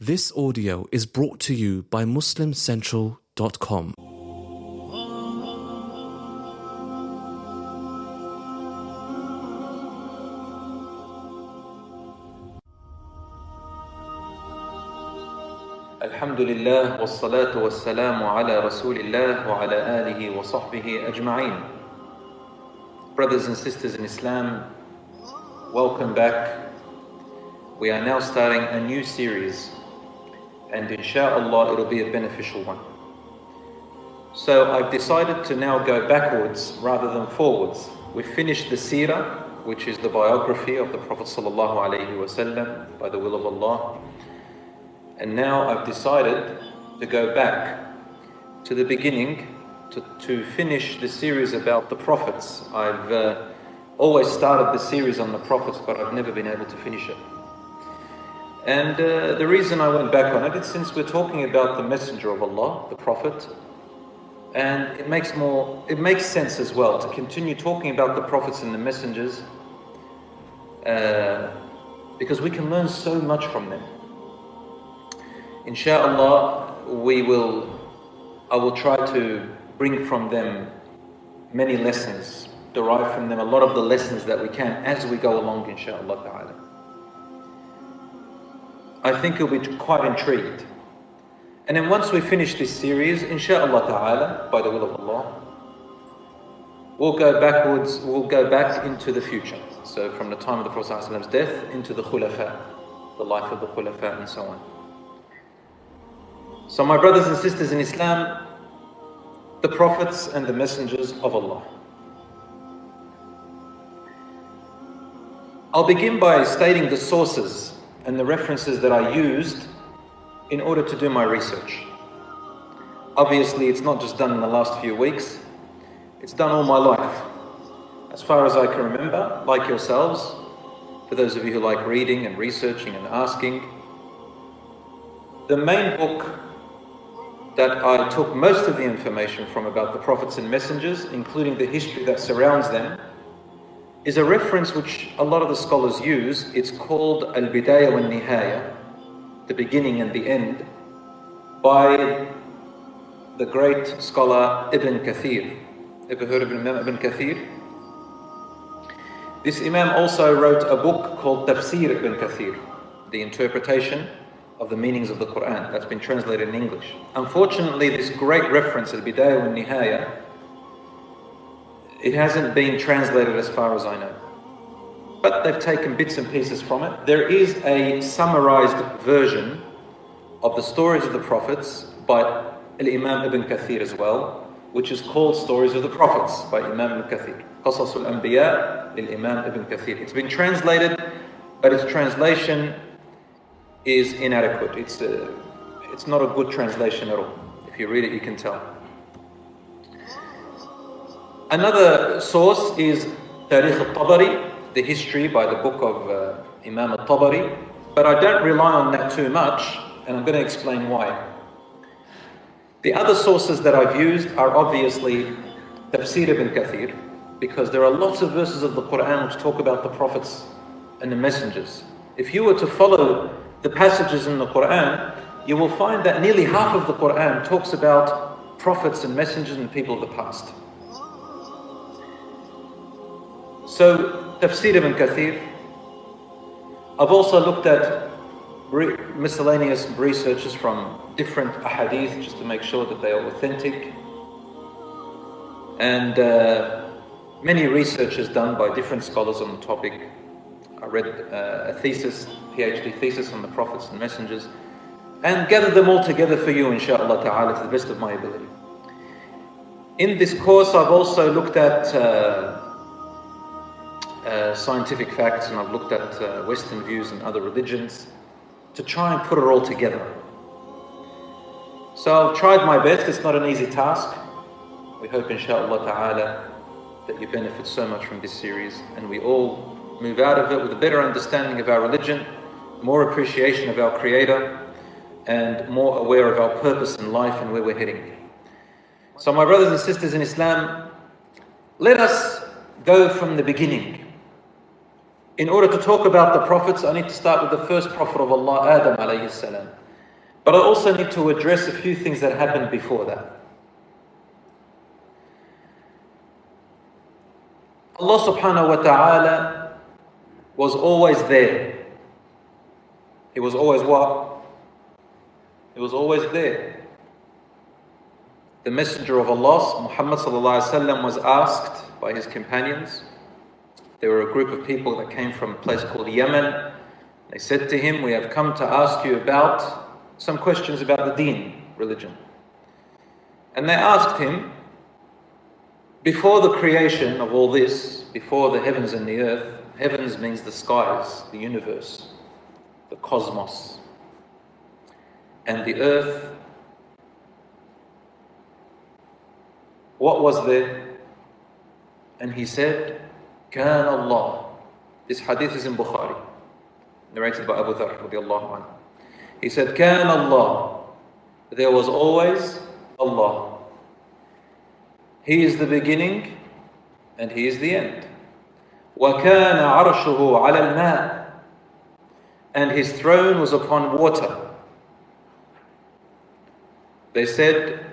This audio is brought to you by MuslimCentral.com. الحمد لله والصلاة والسلام على رسول الله وعلى آله وصحبه أجمعين. Brothers and sisters in Islam, welcome back. We are now starting a new series and inshallah it'll be a beneficial one. So I've decided to now go backwards rather than forwards. We finished the seerah, which is the biography of the Prophet wasallam by the will of Allah. And now I've decided to go back to the beginning to, to finish the series about the prophets. I've uh, always started the series on the prophets, but I've never been able to finish it. And uh, the reason I went back on it is since we're talking about the messenger of Allah, the prophet, and it makes more it makes sense as well to continue talking about the prophets and the messengers uh, because we can learn so much from them. Insha'Allah, we will, I will try to bring from them many lessons, derive from them a lot of the lessons that we can as we go along, insha'Allah ta'ala. I think you'll be quite intrigued. And then once we finish this series, insha'Allah ta'ala, by the will of Allah, we'll go backwards, we'll go back into the future. So from the time of the Prophet's death into the khulafa, the life of the khulafa and so on. So, my brothers and sisters in Islam, the prophets and the messengers of Allah. I'll begin by stating the sources and the references that I used in order to do my research. Obviously, it's not just done in the last few weeks, it's done all my life. As far as I can remember, like yourselves, for those of you who like reading and researching and asking, the main book that I took most of the information from about the prophets and messengers, including the history that surrounds them, is a reference which a lot of the scholars use. It's called Al Bidayah wa Nihaya, the beginning and the end, by the great scholar Ibn Kathir. Ever heard of Imam Ibn Kathir? This Imam also wrote a book called Tafsir Ibn Kathir, the interpretation of the meanings of the Quran. That's been translated in English. Unfortunately, this great reference, Al Bidayah wa Nihaya, it hasn't been translated as far as I know. But they've taken bits and pieces from it. There is a summarized version of the stories of the prophets by Imam Ibn Kathir as well, which is called Stories of the Prophets by Imam Ibn Kathir. Qasas al Anbiya Al Imam Ibn Kathir. It's been translated, but its translation is inadequate. It's, a, it's not a good translation at all. If you read it, you can tell. Another source is Tarikh al-Tabari, the history by the book of uh, Imam al-Tabari, but I don't rely on that too much, and I'm going to explain why. The other sources that I've used are obviously Tafsir ibn Kathir, because there are lots of verses of the Quran which talk about the prophets and the messengers. If you were to follow the passages in the Quran, you will find that nearly half of the Quran talks about prophets and messengers and people of the past. So, Tafsir ibn Kathir. I've also looked at miscellaneous researches from different ahadith just to make sure that they are authentic. And uh, many researches done by different scholars on the topic. I read uh, a thesis, PhD thesis on the prophets and messengers, and gathered them all together for you, inshallah ta'ala, to the best of my ability. In this course, I've also looked at uh, uh, scientific facts and I've looked at uh, Western views and other religions to try and put it all together. So I've tried my best, it's not an easy task. We hope, inshallah ta'ala, that you benefit so much from this series and we all move out of it with a better understanding of our religion, more appreciation of our Creator, and more aware of our purpose in life and where we're heading. So, my brothers and sisters in Islam, let us go from the beginning. In order to talk about the prophets, I need to start with the first prophet of Allah, Adam alayhi salam. But I also need to address a few things that happened before that. Allah subhanahu wa ta'ala was always there. He was always what? He was always there. The Messenger of Allah, Muhammad sallallahu was asked by his companions. There were a group of people that came from a place called Yemen. They said to him, We have come to ask you about some questions about the deen, religion. And they asked him, before the creation of all this, before the heavens and the earth, heavens means the skies, the universe, the cosmos, and the earth. What was there? And he said, كان Allah. This hadith is in Bukhari, narrated by Abu Dharr radiallahu anhu. He said, كان Allah. There was always Allah. He is the beginning and He is the end. وَكَانَ عَرْشُهُ عَلَى الْمَاءِ And His throne was upon water. They said,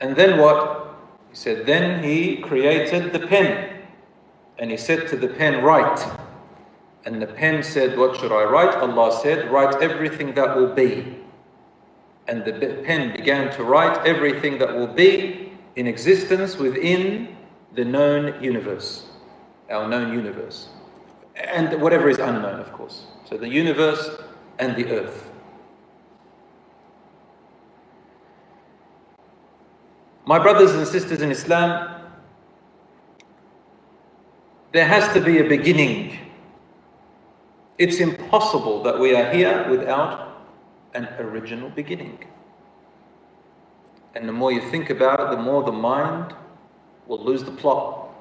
and then what? He said, then He created the pen. And He said to the pen, write. And the pen said, What should I write? Allah said, Write everything that will be and the pen began to write everything that will be in existence within the known universe, our known universe, and whatever is unknown, of course. So the universe and the earth. My brothers and sisters in Islam, there has to be a beginning. It's impossible that we are here without an original beginning. And the more you think about it, the more the mind will lose the plot.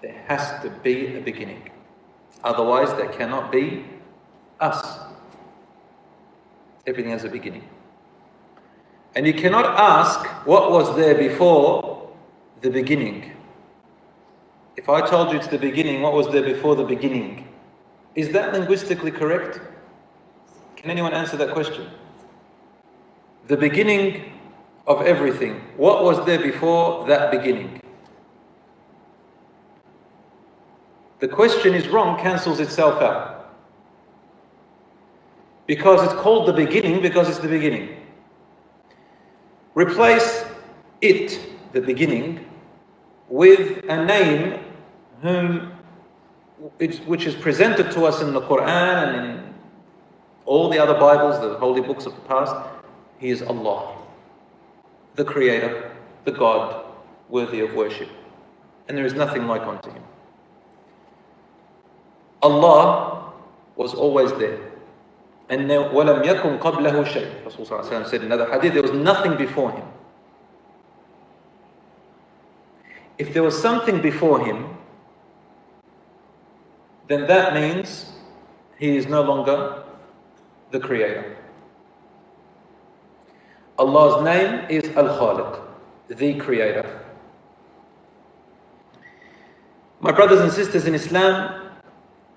There has to be a beginning. Otherwise, there cannot be us. Everything has a beginning. And you cannot ask what was there before the beginning. If I told you it's the beginning, what was there before the beginning? Is that linguistically correct? Can anyone answer that question? The beginning of everything. What was there before that beginning? The question is wrong, cancels itself out. Because it's called the beginning, because it's the beginning. Replace it, the beginning, with a name whom, which is presented to us in the Quran and in all the other Bibles, the holy books of the past, He is Allah, the Creator, the God, worthy of worship. And there is nothing like unto Him. Allah was always there. And وَلَمْ يَكُنْ قَبْلَهُ شَيْء Rasul said in another hadith, there was nothing before Him. If there was something before Him, then that means He is no longer the Creator. Allah's name is Al Khaliq, the Creator. My brothers and sisters in Islam,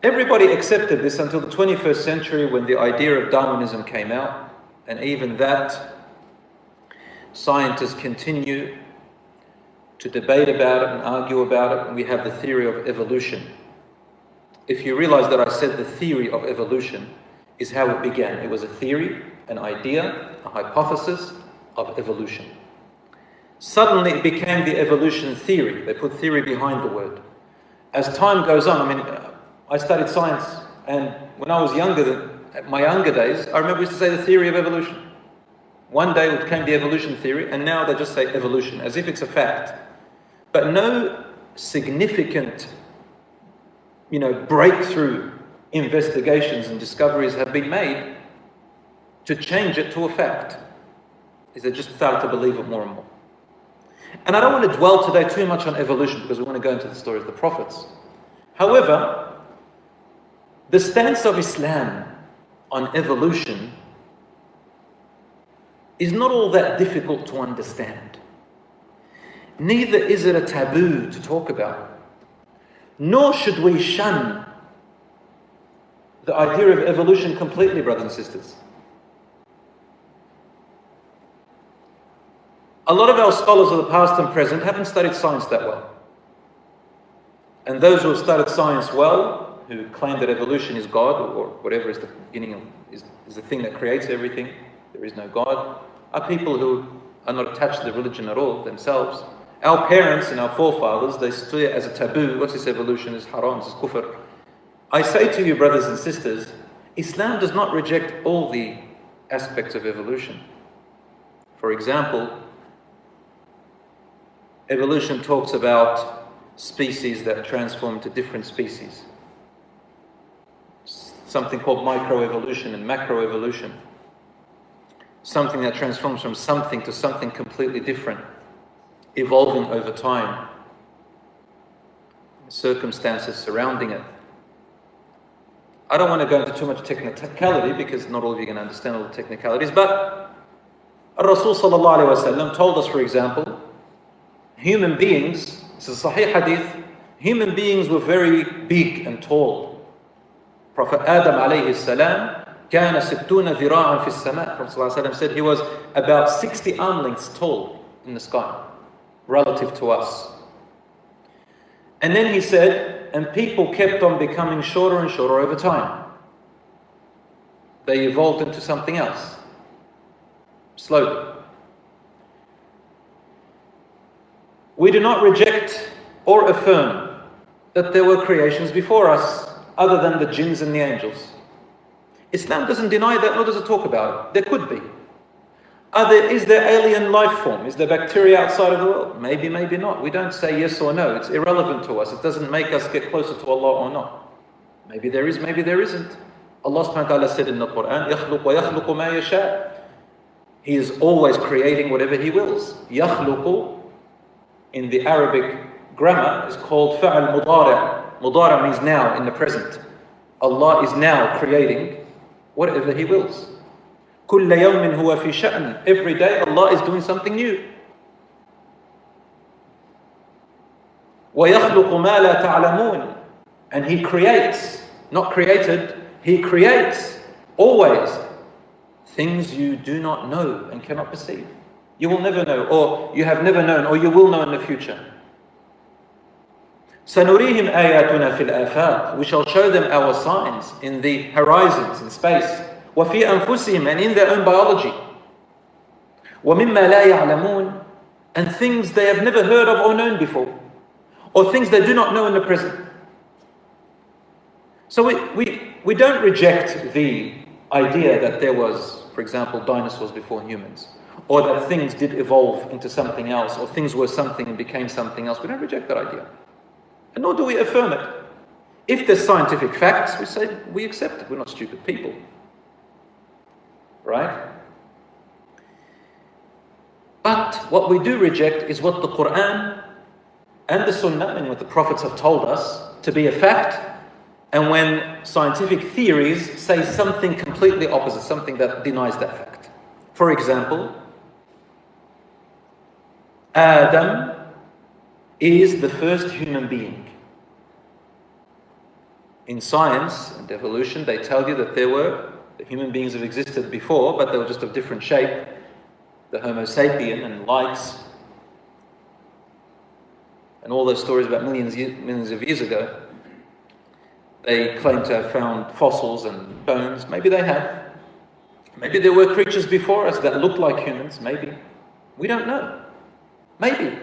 everybody accepted this until the 21st century when the idea of Darwinism came out, and even that, scientists continue to debate about it and argue about it, and we have the theory of evolution. If you realize that I said the theory of evolution, is how it began. It was a theory, an idea, a hypothesis of evolution. Suddenly it became the evolution theory. They put theory behind the word. As time goes on, I mean, I studied science, and when I was younger, than, my younger days, I remember we used to say the theory of evolution. One day it became the evolution theory, and now they just say evolution, as if it's a fact. But no significant, you know, breakthrough investigations and discoveries have been made to change it to a fact. Is they just started to believe it more and more. And I don't want to dwell today too much on evolution because we want to go into the story of the prophets. However, the stance of Islam on evolution is not all that difficult to understand. Neither is it a taboo to talk about, nor should we shun the idea of evolution completely, brothers and sisters. A lot of our scholars of the past and present haven't studied science that well. And those who have studied science well, who claim that evolution is God or whatever is the beginning of, is, is the thing that creates everything, there is no God, are people who are not attached to the religion at all themselves. Our parents and our forefathers, they see it as a taboo. What's this evolution? Is haram, is kufr. I say to you, brothers and sisters, Islam does not reject all the aspects of evolution. For example, evolution talks about species that transform to different species. Something called microevolution and macroevolution. Something that transforms from something to something completely different, evolving over time, circumstances surrounding it. I don't want to go into too much technicality because not all of you can understand all the technicalities, but Rasul told us, for example, human beings, this is a Sahih hadith, human beings were very big and tall. Prophet Adam alayhi salam كان ستون ذراعا في السماء. Prophet said he was about 60 arm lengths tall in the sky, relative to us. And then he said, and people kept on becoming shorter and shorter over time. They evolved into something else, slowly. We do not reject or affirm that there were creations before us other than the jinns and the angels. Islam doesn't deny that, nor does it talk about it. There could be. Are there, is there alien life form? Is there bacteria outside of the world? Maybe, maybe not. We don't say yes or no. It's irrelevant to us. It doesn't make us get closer to Allah or not. Maybe there is, maybe there isn't. Allah subhanahu wa ta'ala said in the Quran, يَخْلُقُ وَيَخْلُقُ مَا يَشَاءُ He is always creating whatever He wills. يَخْلُقُ in the Arabic grammar is called فَعَل مُضَارِع. Mudara means now, in the present. Allah is now creating whatever He wills. كل يوم هو في شأن. Every day Allah is doing something new. ويخلق ما لا تعلمون. And He creates, not created, He creates always things you do not know and cannot perceive. You will never know, or you have never known, or you will know in the future. سنريهم آياتنا في الآفاق. We shall show them our signs in the horizons, in space. وفي أنفسهم and in their own biology ومما لا يعلمون and things they have never heard of or known before or things they do not know in the present so we, we, we don't reject the idea that there was for example dinosaurs before humans or that things did evolve into something else or things were something and became something else we don't reject that idea and nor do we affirm it if there's scientific facts we say we accept it we're not stupid people Right? But what we do reject is what the Quran and the Sunnah and what the prophets have told us to be a fact, and when scientific theories say something completely opposite, something that denies that fact. For example, Adam is the first human being. In science and evolution, they tell you that there were human beings have existed before, but they were just of different shape. The Homo sapien and likes, and all those stories about millions, millions of years ago. They claim to have found fossils and bones. Maybe they have. Maybe there were creatures before us that looked like humans. Maybe. We don't know. Maybe.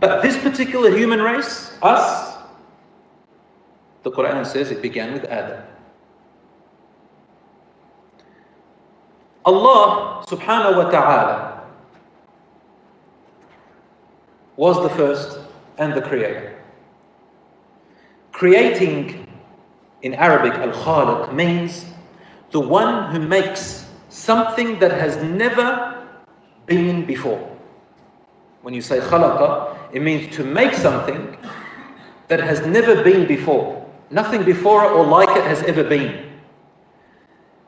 But this particular human race, us, the Quran says it began with Adam. Allah subhanahu wa ta'ala was the first and the creator. Creating in Arabic, al khaliq means the one who makes something that has never been before. When you say khalaqa, it means to make something that has never been before. Nothing before it or like it has ever been.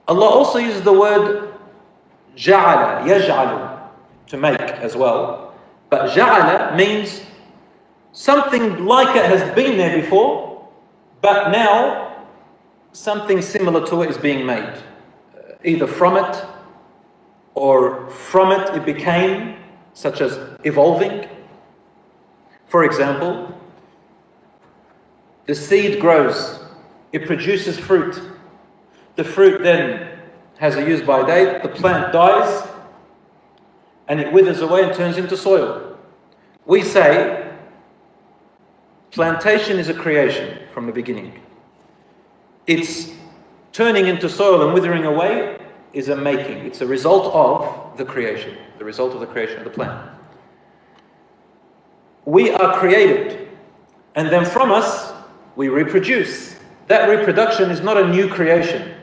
Allah also uses the word Ja'ala, yaj'alu, to make as well. But ja'ala means something like it has been there before, but now something similar to it is being made. Uh, either from it or from it it became, such as evolving. For example, the seed grows, it produces fruit. The fruit then has a use by date, the plant dies, and it withers away and turns into soil. We say plantation is a creation from the beginning. It's turning into soil and withering away is a making. It's a result of the creation, the result of the creation of the plant. We are created, and then from us, we reproduce. That reproduction is not a new creation.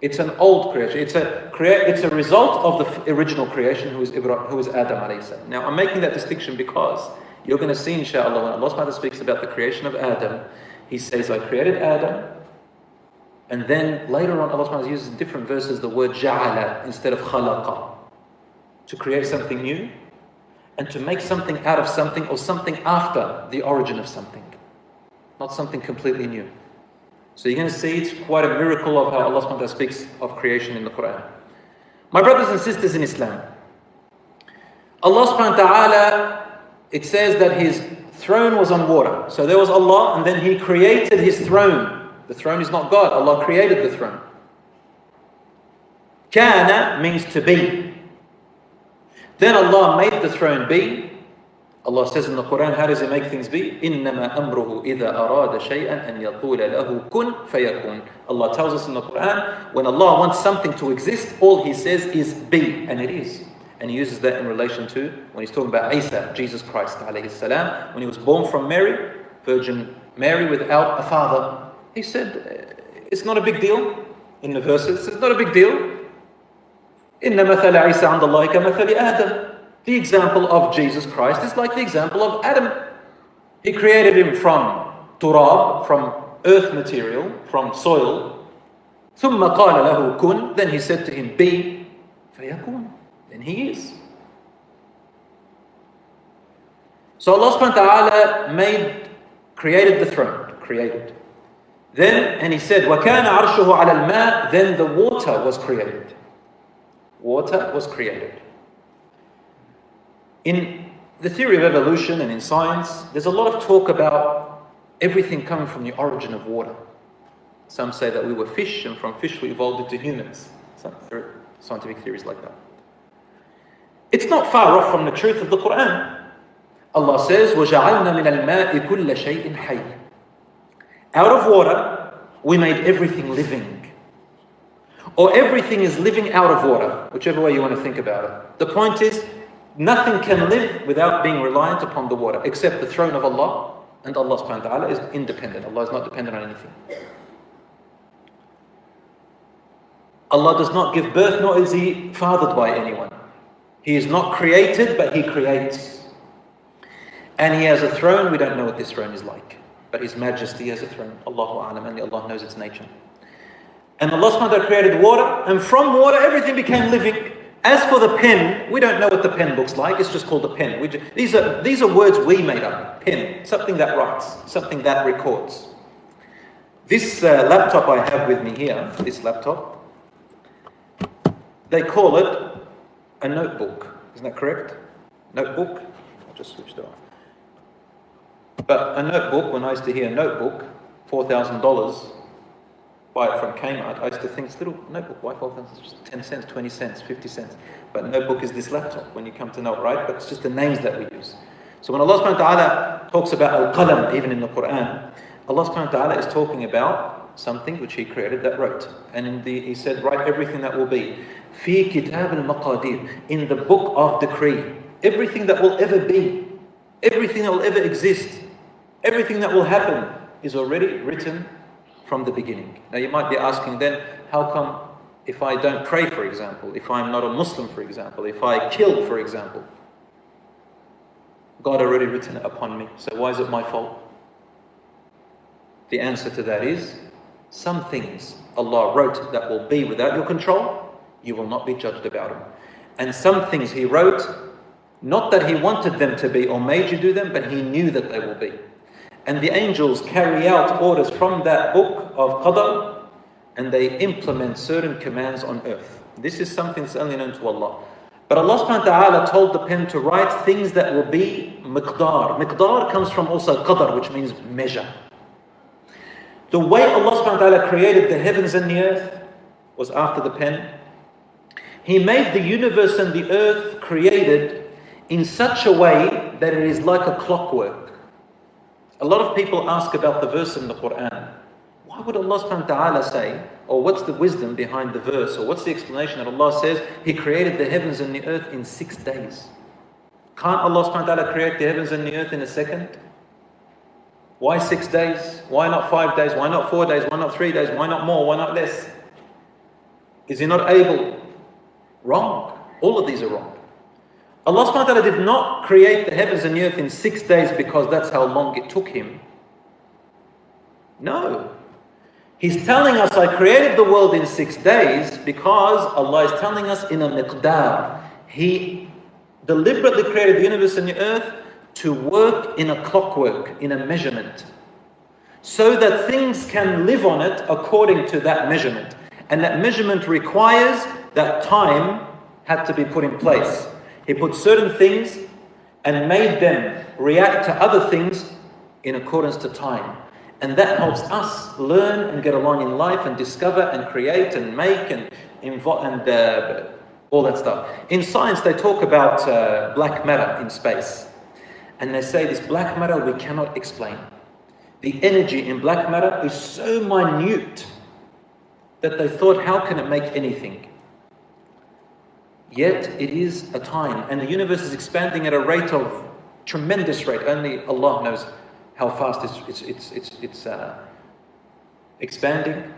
It's an old creation. It's a, crea- it's a result of the original creation, who is, Ibrahim, who is Adam. Now, I'm making that distinction because you're going to see, inshallah, when Allah speaks about the creation of Adam, He says, I created Adam, and then later on, Allah uses in different verses the word ja'ala instead of khalaqa. To create something new and to make something out of something or something after the origin of something. Not something completely new. So you're going to see it's quite a miracle of how Allah speaks of creation in the Quran. My brothers and sisters in Islam, Allah subhanahu it says that his throne was on water. So there was Allah and then he created his throne the throne is not God. Allah created the throne. Kana means to be. Then Allah made the throne be. Allah says in the Quran, how does He make things be? إِنَّمَا أَمْرُهُ إِذَا أَرَادَ شَيْئًا أَن يَقُولَ لَهُ كُن فَيَكُونَ Allah tells us in the Quran, when Allah wants something to exist, all He says is be, and it is. And He uses that in relation to when He's talking about Isa, Jesus Christ, salam, when He was born from Mary, Virgin Mary without a father. He said, it's not a big deal. In the verses, it's not a big deal. إِنَّ مَثَلَ عِيسَى عَنْدَ اللَّهِ كَمَثَلِ آدَمَ The example of Jesus Christ is like the example of Adam. He created him from turab, from earth material, from soil. ثُمَّ قَالَ لَهُ كُن Then he said to him, be, فَيَكُونَ Then he is. So Allah subhanahu wa ta'ala made, created the throne, created. Then, and he said, وَكَانَ عَرْشُهُ عَلَى الْمَاءِ Then the water was created. Water was created. In the theory of evolution and in science, there's a lot of talk about everything coming from the origin of water. Some say that we were fish, and from fish we evolved into humans. Some scientific theories like that. It's not far off from the truth of the Quran. Allah says, وَجَعَلْنَا مِنَ الْمَاءِ كُلَّ شَيْءٍ حَيٍّ out of water, we made everything living. Or everything is living out of water, whichever way you want to think about it. The point is, nothing can live without being reliant upon the water, except the throne of Allah, and Allah subhanahu wa ta'ala is independent. Allah is not dependent on anything. Allah does not give birth, nor is He fathered by anyone. He is not created, but He creates. And He has a throne, we don't know what this throne is like but His majesty has a throne. Allahu A'lam, and Allah knows its nature. And Allah subhanahu created water, and from water everything became living. As for the pen, we don't know what the pen looks like, it's just called a pen. Just, these, are, these are words we made up. Pen, something that writes, something that records. This uh, laptop I have with me here, this laptop, they call it a notebook. Isn't that correct? Notebook? I'll just switch it on. But a notebook, when I used to hear a notebook, $4,000, buy it from Kmart, I used to think it's little notebook, why 4,000? Just 10 cents, 20 cents, 50 cents. But notebook is this laptop when you come to know, right? But it's just the names that we use. So when Allah subhanahu wa ta'ala talks about al-qalam, even in the Quran, Allah subhanahu wa ta'ala is talking about something which He created that wrote. And in the, He said, write everything that will be. Fi kitab al-maqadir, in the book of decree. Everything that will ever be, everything that will ever exist Everything that will happen is already written from the beginning. Now you might be asking then, how come if I don't pray, for example, if I'm not a Muslim, for example, if I kill, for example, God already written it upon me, so why is it my fault? The answer to that is some things Allah wrote that will be without your control, you will not be judged about them. And some things He wrote, not that He wanted them to be or made you do them, but He knew that they will be and the angels carry out orders from that book of qadar and they implement certain commands on earth. This is something that's only known to Allah. But Allah subhanahu wa ta'ala told the pen to write things that will be miqdar. Miqdar comes from also qadar, which means measure. The way Allah subhanahu wa ta'ala created the heavens and the earth was after the pen. He made the universe and the earth created in such a way that it is like a clockwork. A lot of people ask about the verse in the Quran. Why would Allah subhanahu wa ta'ala say, or what's the wisdom behind the verse, or what's the explanation that Allah says He created the heavens and the earth in six days? Can't Allah subhanahu wa ta'ala create the heavens and the earth in a second? Why six days? Why not five days? Why not four days? Why not three days? Why not more? Why not less? Is He not able? Wrong. All of these are wrong. Allah subhanahu wa ta'ala did not create the heavens and the earth in six days because that's how long it took him. No. He's telling us, I created the world in six days because Allah is telling us in a miqdar. He deliberately created the universe and the earth to work in a clockwork, in a measurement, so that things can live on it according to that measurement. And that measurement requires that time had to be put in place. He put certain things and made them react to other things in accordance to time. And that helps us learn and get along in life and discover and create and make and and uh, all that stuff. In science, they talk about uh, black matter in space. And they say this black matter we cannot explain. The energy in black matter is so minute that they thought, how can it make anything? Yet it is a time, and the universe is expanding at a rate of tremendous rate. Only Allah knows how fast it's, it's, it's, it's, it's uh, expanding.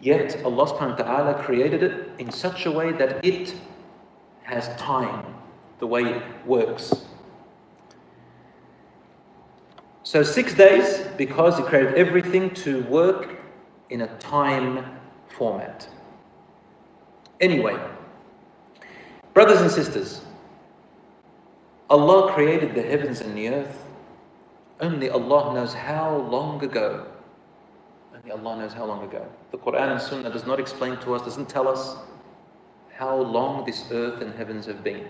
Yet Allah subhanahu wa ta'ala created it in such a way that it has time, the way it works. So, six days because He created everything to work in a time format. Anyway, brothers and sisters, Allah created the heavens and the earth. Only Allah knows how long ago. Only Allah knows how long ago. The Quran and Sunnah does not explain to us, doesn't tell us how long this earth and heavens have been.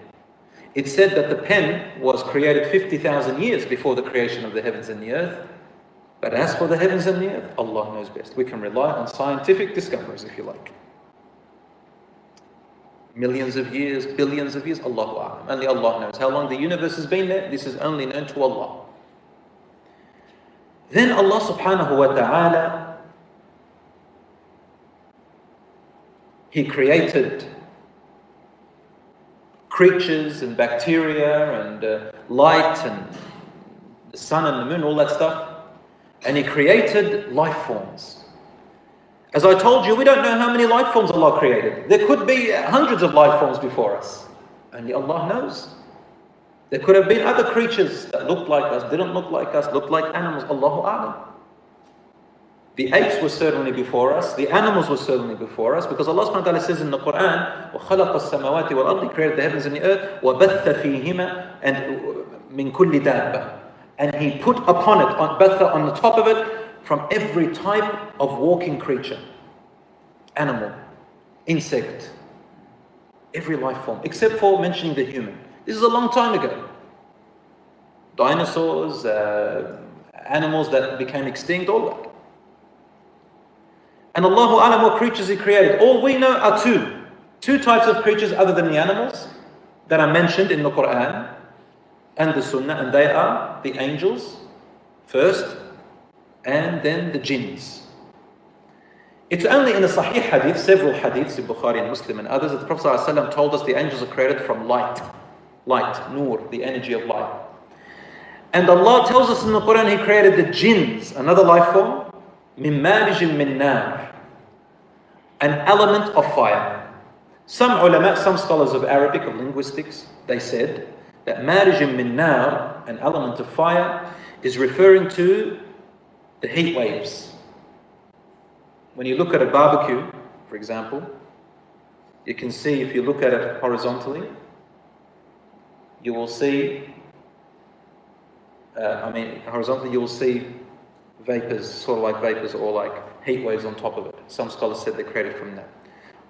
It said that the pen was created 50,000 years before the creation of the heavens and the earth. But as for the heavens and the earth, Allah knows best. We can rely on scientific discoveries, if you like. Millions of years, billions of years, Allahu A'lam. Only Allah knows how long the universe has been there. This is only known to Allah. Then Allah subhanahu wa ta'ala, He created creatures and bacteria and uh, light and the sun and the moon, all that stuff. And He created life forms. As I told you, we don't know how many life forms Allah created. There could be hundreds of life forms before us. Only Allah knows. There could have been other creatures that looked like us, didn't look like us, looked like animals. Allahu A'lam. The apes were certainly before us, the animals were certainly before us, because Allah subhanahu wa ta'ala says in the Quran, وَخَلَقَ السَّمَوَاتِ وَالْأَرْضِ created the heavens and the earth, وَبَثَّ فِيهِمَا and مِن كُلِّ دَابَّةٍ And He put upon it, on, batha, on the top of it, from every type of walking creature, animal, insect, every life form, except for mentioning the human. This is a long time ago. Dinosaurs, uh, animals that became extinct, all that. And Allahu Alam what creatures He created. All we know are two. Two types of creatures other than the animals that are mentioned in the Quran and the Sunnah, and they are the angels first, and then the jinns. It's only in the Sahih hadith, several hadiths in Bukhari and Muslim and others, that the Prophet ﷺ told us the angels are created from light. Light, nur, the energy of light. And Allah tells us in the Quran He created the jinns, another life form, min marijin min nar, an element of fire. Some ulama, some scholars of Arabic, of linguistics, they said that marijin min nar, an element of fire, is referring to the heat waves. When you look at a barbecue, for example, you can see if you look at it horizontally, you will see, uh, I mean, horizontally, you will see vapors, sort of like vapors or like heat waves on top of it. Some scholars said they're created from that.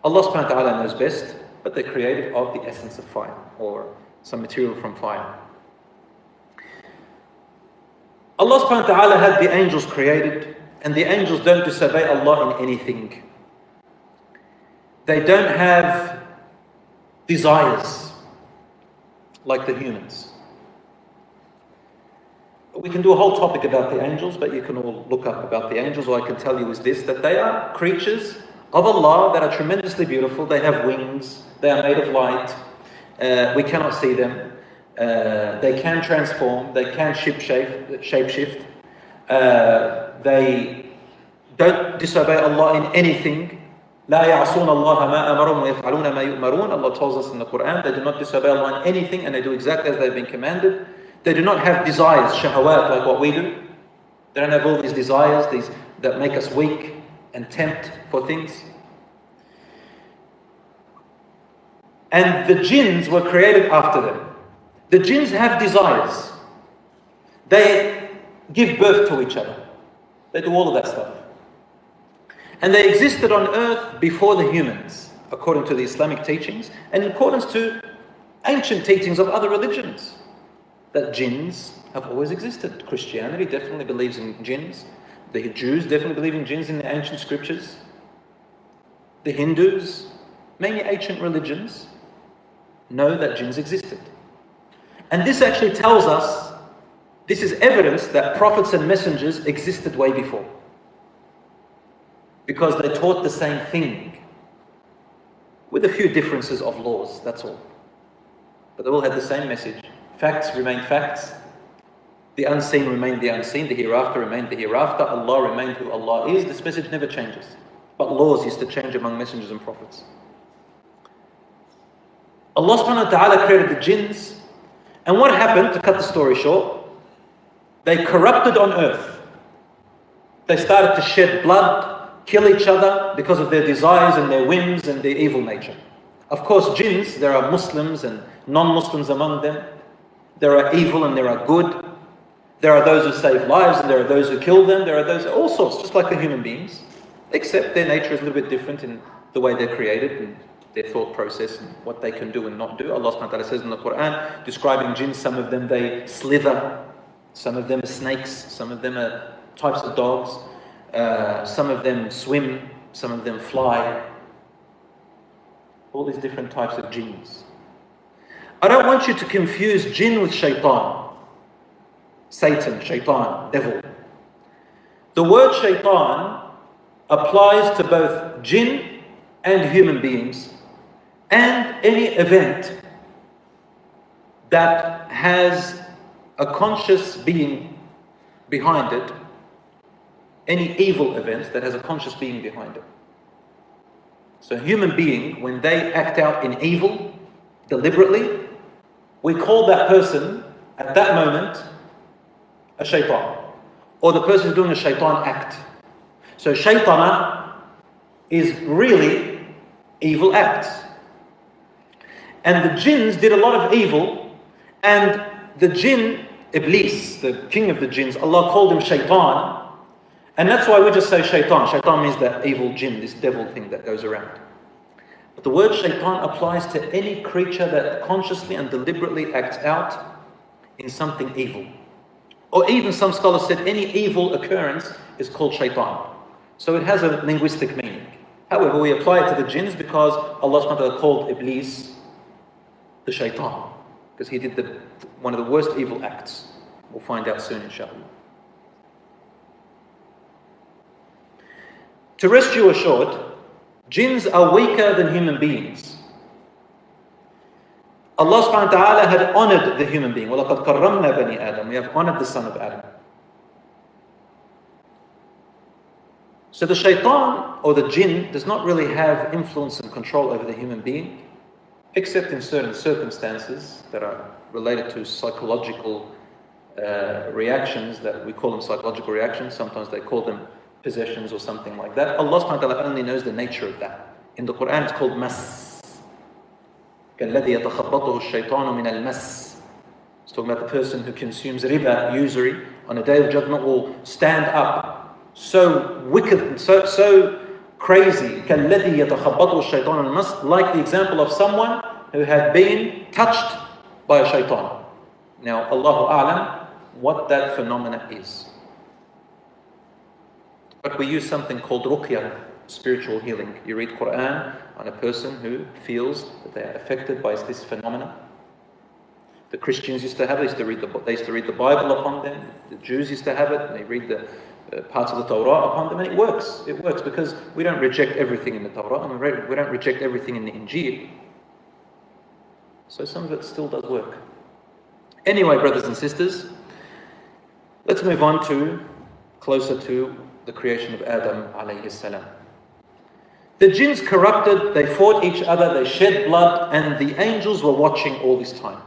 Allah subhanahu wa ta'ala knows best, but they're created of the essence of fire or some material from fire. Allah subhanahu wa ta'ala had the angels created, and the angels don't disobey Allah in anything. They don't have desires like the humans. We can do a whole topic about the angels, but you can all look up about the angels. All I can tell you is this that they are creatures of Allah that are tremendously beautiful. They have wings, they are made of light. Uh, we cannot see them. Uh, they can transform, they can shape, shape shift. Uh, they don't disobey Allah in anything. لا يعصون الله ما أمرهم ويفعلون ما يؤمرون Allah tells us in the Quran they do not disobey Allah in anything and they do exactly as they've been commanded they do not have desires shahawat like what we do they don't have all these desires these that make us weak and tempt for things and the jinns were created after them the jinns have desires they give birth to each other they do all of that stuff and they existed on earth before the humans, according to the Islamic teachings, and in accordance to ancient teachings of other religions. That jinns have always existed. Christianity definitely believes in jinns. The Jews definitely believe in jinns in the ancient scriptures. The Hindus, many ancient religions, know that jinns existed. And this actually tells us, this is evidence that prophets and messengers existed way before because they taught the same thing with a few differences of laws, that's all. But they all had the same message. Facts remain facts. The unseen remained the unseen. The hereafter remained the hereafter. Allah remained who Allah is. This message never changes. But laws used to change among messengers and prophets. Allah subhanahu wa ta'ala created the jinns. And what happened, to cut the story short, they corrupted on earth. They started to shed blood kill each other because of their desires and their whims and their evil nature. Of course, jinns, there are Muslims and non Muslims among them. There are evil and there are good. There are those who save lives and there are those who kill them. There are those, all sorts, just like the human beings, except their nature is a little bit different in the way they're created and their thought process and what they can do and not do. Allah subhanahu says in the Quran, describing jinns, some of them they slither, some of them are snakes, some of them are types of dogs. Uh, some of them swim, some of them fly. All these different types of jinns. I don't want you to confuse jinn with shaitan. Satan, shaitan, devil. The word shaitan applies to both jinn and human beings and any event that has a conscious being behind it any evil event that has a conscious being behind it. So, human being, when they act out in evil deliberately, we call that person at that moment a shaitan, or the person who's doing a shaitan act. So, shaitana is really evil acts. And the jinns did a lot of evil, and the jinn, Iblis, the king of the jinns, Allah called him shaitan and that's why we just say shaitan. Shaitan means that evil jinn, this devil thing that goes around. But the word shaitan applies to any creature that consciously and deliberately acts out in something evil. Or even some scholars said any evil occurrence is called shaitan. So it has a linguistic meaning. However, we apply it to the jinns because Allah called Iblis the shaitan. Because he did the, one of the worst evil acts. We'll find out soon, inshallah. To rest you assured, jinns are weaker than human beings. Allah subhanahu wa ta'ala had honored the human being. وَلَقَدْ كَرَّمْنَا بَنِي Adam. We have honored the son of Adam. So the shaitan or the jinn does not really have influence and control over the human being, except in certain circumstances that are related to psychological uh, reactions that we call them psychological reactions. Sometimes they call them possessions or something like that. Allah subhanahu wa ta'ala only knows the nature of that. In the Quran, it's called mas. كالذي يتخبطه الشيطان من المس. It's talking about the person who consumes riba, usury, on a day of judgment will stand up so wicked, so, so crazy, كَالَّذِي يَتَخَبَّطُ الشَّيْطَانُ الْمَسْ Like the example of someone who had been touched by a shaitan. Now, Allahu A'lam, what that phenomena is. But we use something called ruqya, spiritual healing. You read Quran on a person who feels that they are affected by this phenomena. The Christians used to have it, they used to read the, they used to read the Bible upon them. The Jews used to have it, and they read the uh, parts of the Torah upon them, and it works. It works because we don't reject everything in the Torah, and we don't reject everything in the Injil. So some of it still does work. Anyway, brothers and sisters, let's move on to closer to the creation of Adam alayhi salam. The jinns corrupted, they fought each other, they shed blood, and the angels were watching all this time.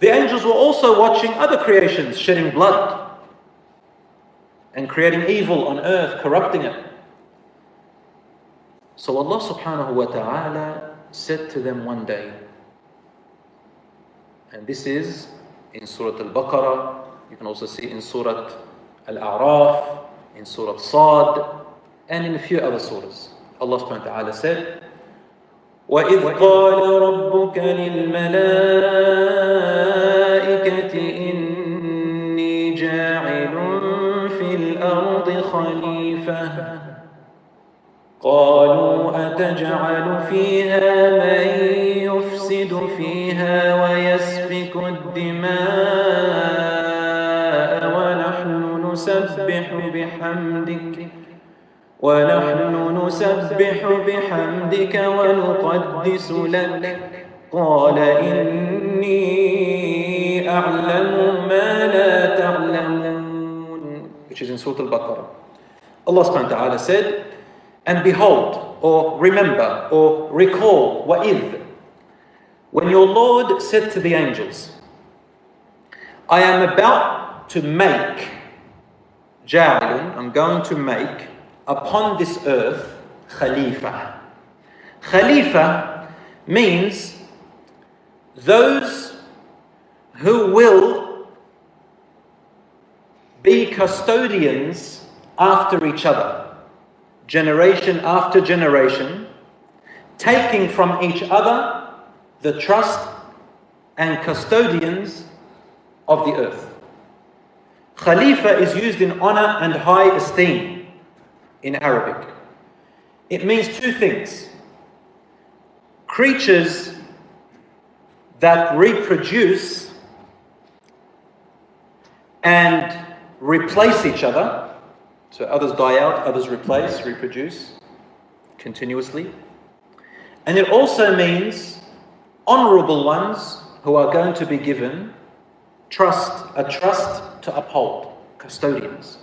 The angels were also watching other creations shedding blood and creating evil on earth, corrupting it. So Allah subhanahu wa ta'ala said to them one day, and this is in Surah Al Baqarah, you can also see in Surah Al A'raf, in Surah Sad, and in a few other surahs. Allah subhanahu wa ta'ala said, وإذ قال ربك للملائكة خليفة. قالوا أتجعل فيها من يفسد فيها ويسفك الدماء ونحن نسبح بحمدك ونحن نسبح بحمدك ونقدس لك. قال إني أعلم ما لا تعلمون. which is in Surah Al-Baqarah. Allah subhanahu wa ta'ala said, And behold, or remember, or recall, wa'idh, when your Lord said to the angels, I am about to make, ja'alun, I'm going to make, upon this earth, khalifa. Khalifa means those who will be custodians after each other, generation after generation, taking from each other the trust and custodians of the earth. Khalifa is used in honor and high esteem in Arabic. It means two things creatures that reproduce and replace each other. So others die out, others replace, reproduce continuously. And it also means honorable ones who are going to be given trust, a trust to uphold, custodians.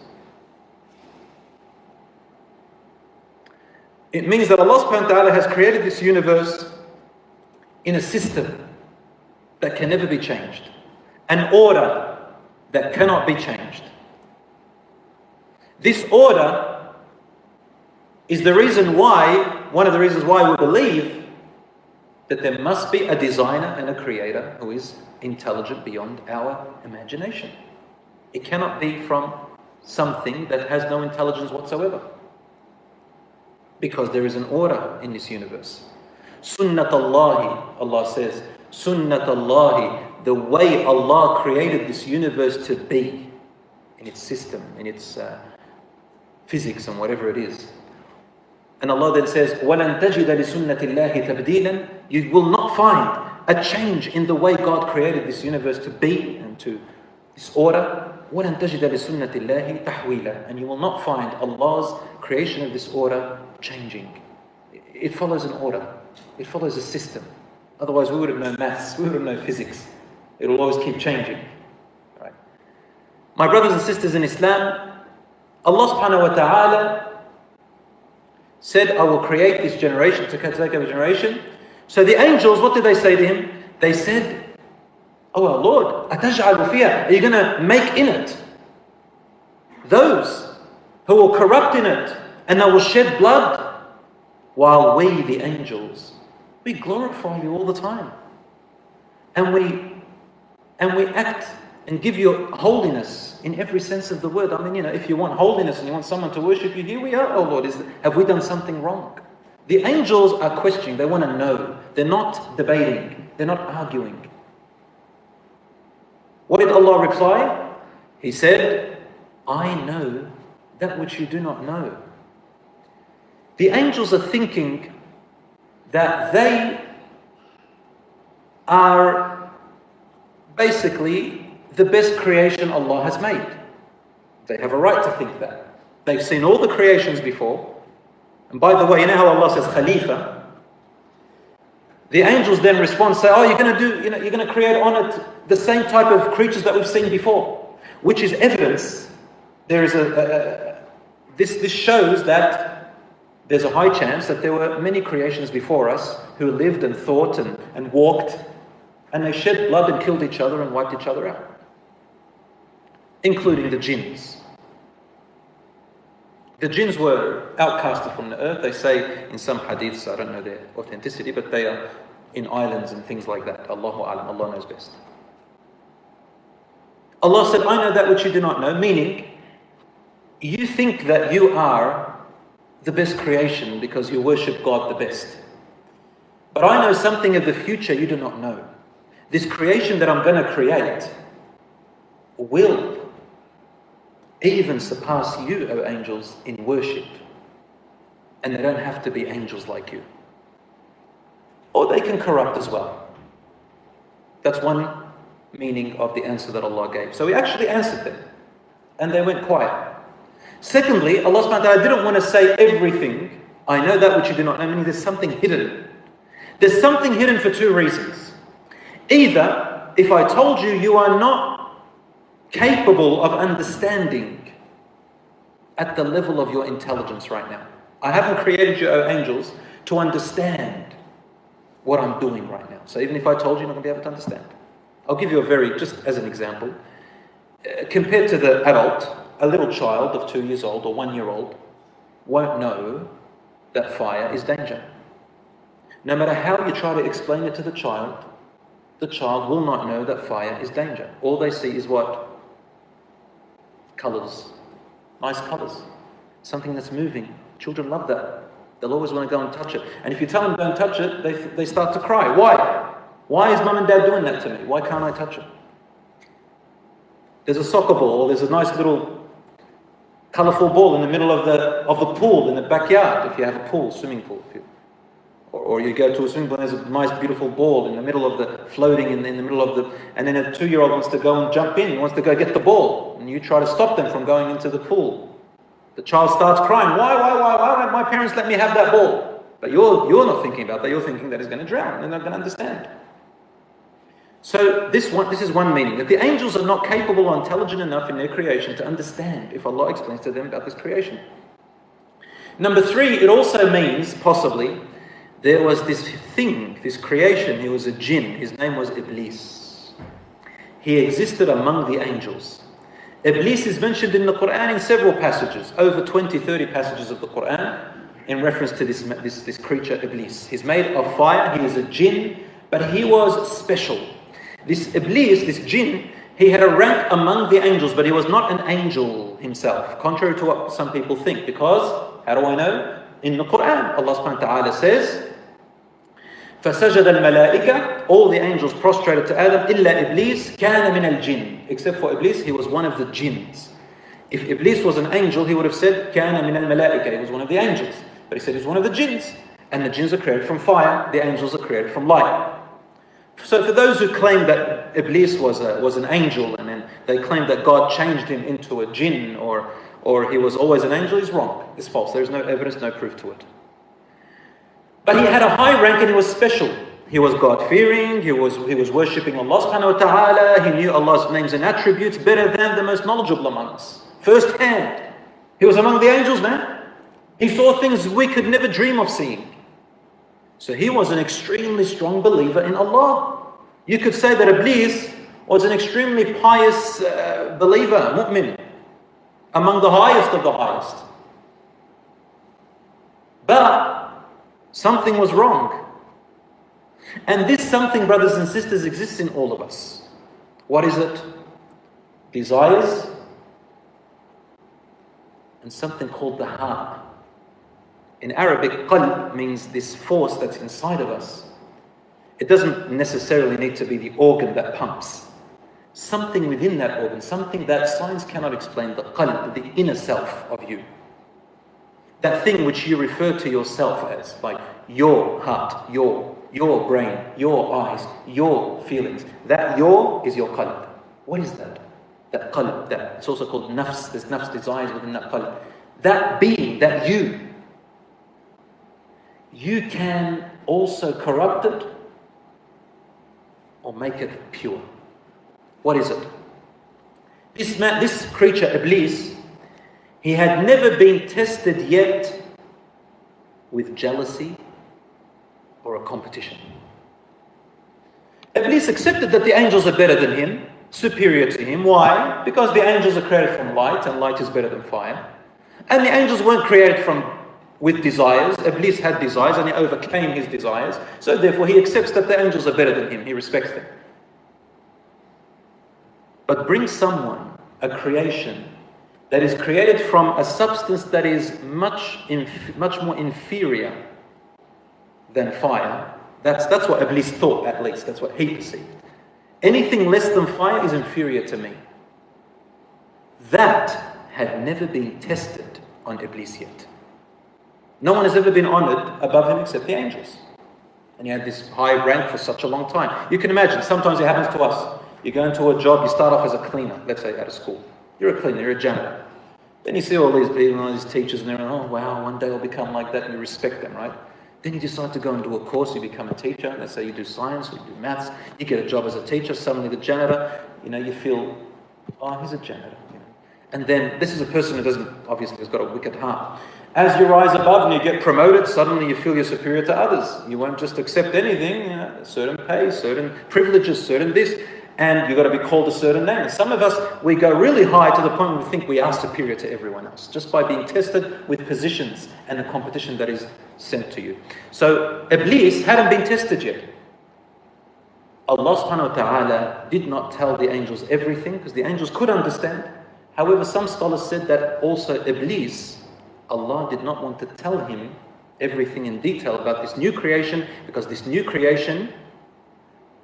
It means that Allah subhanahu wa ta'ala has created this universe in a system that can never be changed, an order that cannot be changed. This order is the reason why, one of the reasons why we believe that there must be a designer and a creator who is intelligent beyond our imagination. It cannot be from something that has no intelligence whatsoever because there is an order in this universe. Sunnat Allah, says, Sunnat Allah, the way Allah created this universe to be in its system, in its uh, physics and whatever it is. And Allah then says, وَلَن تَجِدَ لِسُنَّةِ اللَّهِ تَبْدِيلًا You will not find a change in the way God created this universe to be and to this order. وَلَن تَجِدَ لِسُنَّةِ اللَّهِ تَحْوِيلًا And you will not find Allah's creation of this order changing. It follows an order, it follows a system. Otherwise, we would have known maths, we would have known physics. It will always keep changing. Right? My brothers and sisters in Islam, Allah subhanahu wa ta'ala said, I will create this generation to take over generation. So the angels, what did they say to him? They said, Oh our Lord, are you going to make in it those who will corrupt in it and they will shed blood while we, the angels, we glorify you all the time. And we and we act and give you holiness in every sense of the word. I mean, you know, if you want holiness and you want someone to worship you, here we are, oh Lord. Is, have we done something wrong? The angels are questioning, they want to know. They're not debating, they're not arguing. What did Allah reply? He said, I know that which you do not know. The angels are thinking that they are basically the best creation Allah has made. They have a right to think that. They've seen all the creations before. And by the way, you know how Allah says Khalifa? The angels then respond, say, Oh, you're going to do, you know, you're to create on it the same type of creatures that we've seen before, which is evidence. There is a, a, a this, this shows that there's a high chance that there were many creations before us who lived and thought and, and walked, and they shed blood and killed each other and wiped each other out, including the jinns. The jinns were outcasted from the earth. They say in some hadiths, I don't know their authenticity, but they are in islands and things like that. Allahu alam, Allah knows best. Allah said, I know that which you do not know, meaning you think that you are the best creation because you worship God the best. But I know something of the future you do not know. This creation that I'm going to create will even surpass you, O angels, in worship. And they don't have to be angels like you. Or they can corrupt as well. That's one meaning of the answer that Allah gave. So He actually answered them. And they went quiet. Secondly, Allah subhanahu wa ta'ala didn't want to say everything. I know that which you do not know, meaning there's something hidden. There's something hidden for two reasons. Either, if I told you you are not capable of understanding at the level of your intelligence right now. I haven't created you, angels, to understand what I'm doing right now. So even if I told you, you're not going to be able to understand. I'll give you a very, just as an example. Uh, compared to the adult, a little child of two years old or one year old won't know that fire is danger. No matter how you try to explain it to the child, the child will not know that fire is danger. All they see is what? Colors. Nice colors. Something that's moving. Children love that. They'll always want to go and touch it. And if you tell them don't touch it, they, they start to cry. Why? Why is mum and dad doing that to me? Why can't I touch it? There's a soccer ball, there's a nice little colourful ball in the middle of the, of the pool in the backyard, if you have a pool, swimming pool. Or, or you go to a swimming pool and there's a nice beautiful ball in the middle of the, floating in, in the middle of the, and then a two-year-old wants to go and jump in, he wants to go get the ball, and you try to stop them from going into the pool. The child starts crying, why, why, why, why won't my parents let me have that ball? But you're, you're not thinking about that, you're thinking that he's going to drown, and they're not going to understand. So this one, this is one meaning that the angels are not capable or intelligent enough in their creation to understand if Allah explains to them about this creation. Number three, it also means possibly there was this thing, this creation. He was a jinn. His name was Iblis. He existed among the angels. Iblis is mentioned in the Quran in several passages, over 20, 30 passages of the Quran in reference to this, this, this creature, Iblis. He's made of fire, he is a jinn, but he was special. This Iblis, this jinn, he had a rank among the angels, but he was not an angel himself, contrary to what some people think. Because, how do I know? In the Quran, Allah subhanahu wa ta'ala says, فسجد الملائكة all the angels prostrated to Adam إلا إبليس كان من الجن except for Iblis he was one of the jinns if Iblis was an angel he would have said كان من الملائكة he was one of the angels but he said he's one of the jinns and the jinns are created from fire the angels are created from light so for those who claim that Iblis was, a, was an angel and then they claim that God changed him into a jinn or, or he was always an angel is wrong it's false there's no evidence no proof to it but he had a high rank and he was special. He was God fearing, he was, he was worshipping Allah subhanahu wa ta'ala, he knew Allah's names and attributes better than the most knowledgeable among us. First hand. He was among the angels, man. He saw things we could never dream of seeing. So he was an extremely strong believer in Allah. You could say that Iblis was an extremely pious uh, believer, mu'min, among the highest of the highest. But Something was wrong. And this something, brothers and sisters, exists in all of us. What is it? Desires and something called the heart. In Arabic, qalb means this force that's inside of us. It doesn't necessarily need to be the organ that pumps. Something within that organ, something that science cannot explain, the qalb, the inner self of you. That thing which you refer to yourself as, like your heart, your, your brain, your eyes, your feelings. That your is your qalb. What is that? That qalb, that it's also called nafs, there's nafs desires within that qalb. That being, that you, you can also corrupt it or make it pure. What is it? This man, this creature, Iblis, he had never been tested yet with jealousy or a competition. Iblis accepted that the angels are better than him, superior to him. Why? Because the angels are created from light, and light is better than fire. And the angels weren't created from with desires. Iblis had desires and he overcame his desires. So therefore he accepts that the angels are better than him. He respects them. But bring someone, a creation, that is created from a substance that is much, much more inferior than fire. That's, that's what Iblis thought, at least. That's what he perceived. Anything less than fire is inferior to me. That had never been tested on Iblis yet. No one has ever been honored above him except the angels. And he had this high rank for such a long time. You can imagine, sometimes it happens to us. You go into a job, you start off as a cleaner, let's say out of school. You're a cleaner, you're a janitor. Then you see all these people, all these teachers, and they're like, oh wow, one day I'll become like that, and you respect them, right? Then you decide to go and do a course, you become a teacher. Let's say you do science, you do maths, you get a job as a teacher, suddenly the janitor, you know, you feel, oh, he's a janitor. You know? And then this is a person who doesn't, obviously, has got a wicked heart. As you rise above and you get promoted, suddenly you feel you're superior to others. You won't just accept anything, you know, certain pay, certain privileges, certain this and you've got to be called a certain name. And some of us, we go really high to the point where we think we are superior to everyone else just by being tested with positions and the competition that is sent to you. So Iblis hadn't been tested yet. Allah subhanahu wa ta'ala did not tell the angels everything because the angels could understand. However, some scholars said that also Iblis, Allah did not want to tell him everything in detail about this new creation because this new creation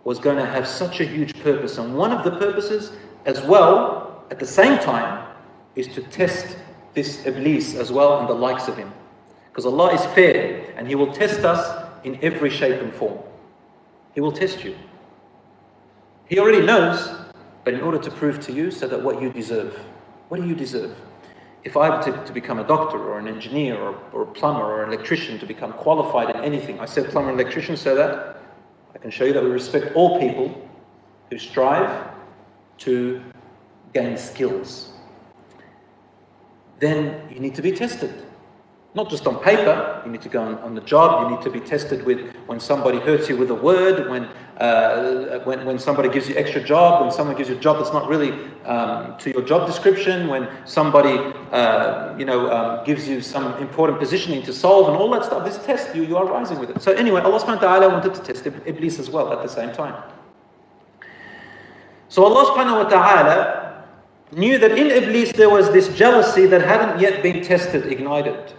was going to have such a huge purpose. And one of the purposes, as well, at the same time, is to test this Iblis as well and the likes of him. Because Allah is fair and He will test us in every shape and form. He will test you. He already knows, but in order to prove to you so that what you deserve, what do you deserve? If I were to, to become a doctor or an engineer or, or a plumber or an electrician to become qualified in anything, I said plumber and electrician so that I can show you that we respect all people who strive to gain skills. Then you need to be tested. Not just on paper, you need to go on, on the job, you need to be tested with when somebody hurts you with a word, when, uh, when, when somebody gives you extra job, when someone gives you a job that's not really um, to your job description, when somebody uh, you know, um, gives you some important positioning to solve and all that stuff. This test, you, you are rising with it. So anyway, Allah subhanahu wa ta'ala wanted to test Iblis as well at the same time. So Allah subhanahu wa ta'ala knew that in Iblis there was this jealousy that hadn't yet been tested, ignited.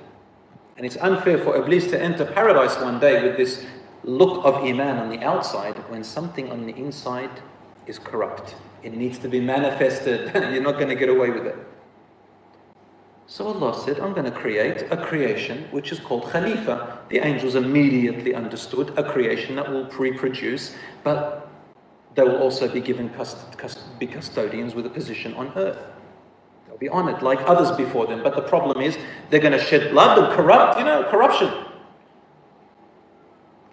And it's unfair for Iblis to enter paradise one day with this look of Iman on the outside when something on the inside is corrupt. It needs to be manifested. You're not going to get away with it. So Allah said, I'm going to create a creation which is called Khalifa. The angels immediately understood a creation that will reproduce, but they will also be given cust- cust- be custodians with a position on earth. They'll be honored like others before them. But the problem is they're going to shed blood and corrupt, you know, corruption.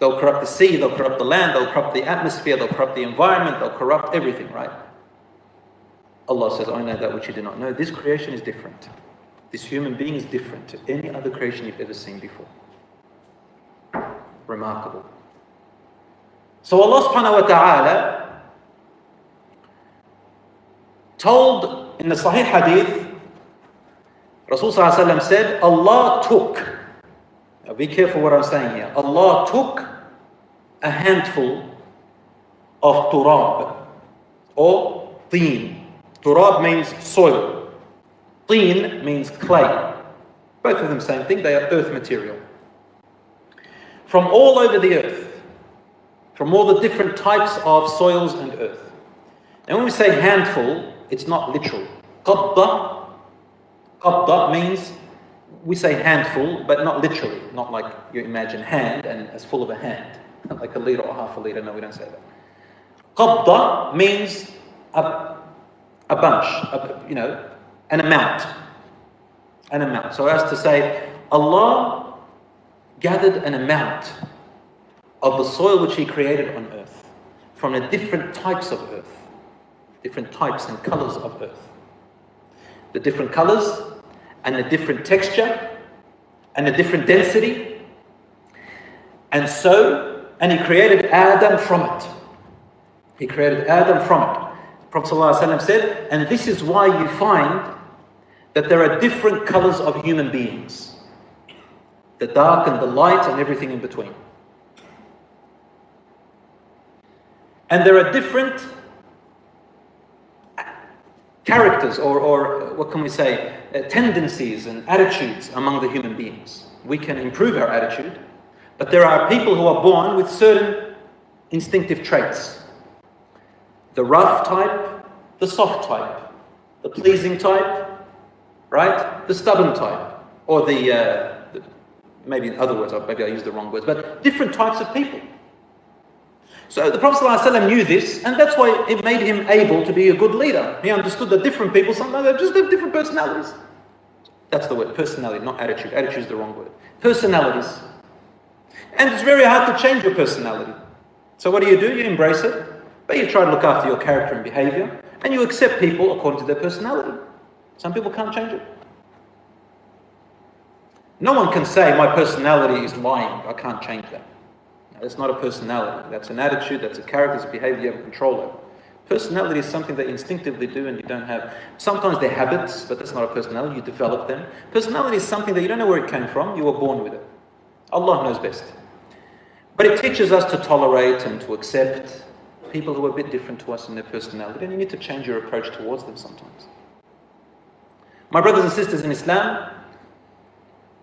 They'll corrupt the sea, they'll corrupt the land, they'll corrupt the atmosphere, they'll corrupt the environment, they'll corrupt everything, right? Allah says, I know that which you do not know. This creation is different. This human being is different to any other creation you've ever seen before. Remarkable. So Allah subhanahu wa ta'ala told in the Sahih Hadith, Rasulullah said, Allah took, now be careful what I'm saying here, Allah took a handful of turab or teen. Turab means soil. Teen means clay. Both of them same thing, they are earth material. From all over the earth, from all the different types of soils and earth. And when we say handful, it's not literal. Qabda, qabda means we say handful, but not literally, not like you imagine hand and as full of a hand, like a liter or half a liter. No, we don't say that. Qabda means a, a bunch, a, you know, an amount. An amount. So as to say, Allah gathered an amount of the soil which He created on earth from the different types of earth, different types and colors of earth. The different colors and the different texture and the different density. And so, and He created Adam from it. He created Adam from it. Prophet ﷺ said, and this is why you find that there are different colors of human beings the dark and the light and everything in between. And there are different characters, or, or what can we say, uh, tendencies and attitudes among the human beings. We can improve our attitude, but there are people who are born with certain instinctive traits the rough type, the soft type, the pleasing type, right? The stubborn type, or the, uh, the maybe in other words, maybe I use the wrong words, but different types of people. So the Prophet ﷺ knew this, and that's why it made him able to be a good leader. He understood that different people, sometimes they just have different personalities. That's the word, personality, not attitude. Attitude is the wrong word. Personalities. And it's very hard to change your personality. So what do you do? You embrace it, but you try to look after your character and behavior, and you accept people according to their personality. Some people can't change it. No one can say, my personality is lying, I can't change that. That's not a personality. That's an attitude, that's a character, it's a behavior you have control over. Personality is something that instinctively do and you don't have. Sometimes they're habits, but that's not a personality. You develop them. Personality is something that you don't know where it came from. You were born with it. Allah knows best. But it teaches us to tolerate and to accept people who are a bit different to us in their personality, and you need to change your approach towards them sometimes. My brothers and sisters in Islam,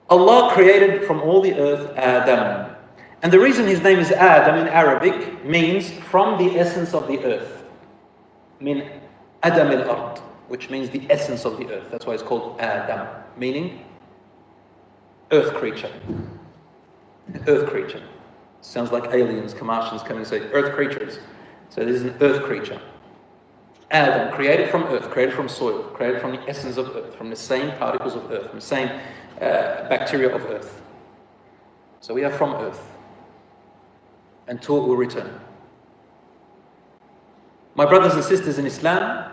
Allah created from all the earth Adam. And the reason his name is Adam in Arabic means from the essence of the earth. Mean Adam al-Ard, which means the essence of the earth. That's why it's called Adam, meaning earth creature. Earth creature. Sounds like aliens, Martians coming and say, earth creatures. So this is an earth creature. Adam, created from earth, created from soil, created from the essence of earth, from the same particles of earth, from the same uh, bacteria of earth. So we are from earth And until we will return. My brothers and sisters in Islam,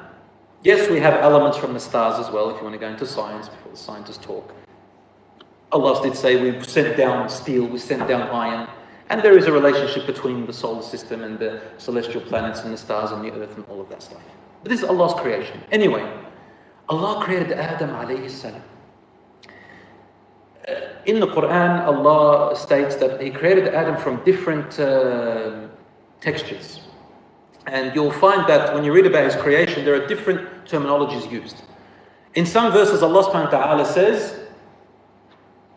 yes, we have elements from the stars as well, if you want to go into science before the scientists talk. Allah did say we sent down steel, we sent down iron, and there is a relationship between the solar system and the celestial planets and the stars and the earth and all of that stuff. But this is Allah's creation. Anyway, Allah created Adam alayhi salam. Uh, in the Quran, Allah states that He created Adam from different uh, textures. And you'll find that when you read about His creation, there are different terminologies used. In some verses, Allah subhanahu wa ta'ala says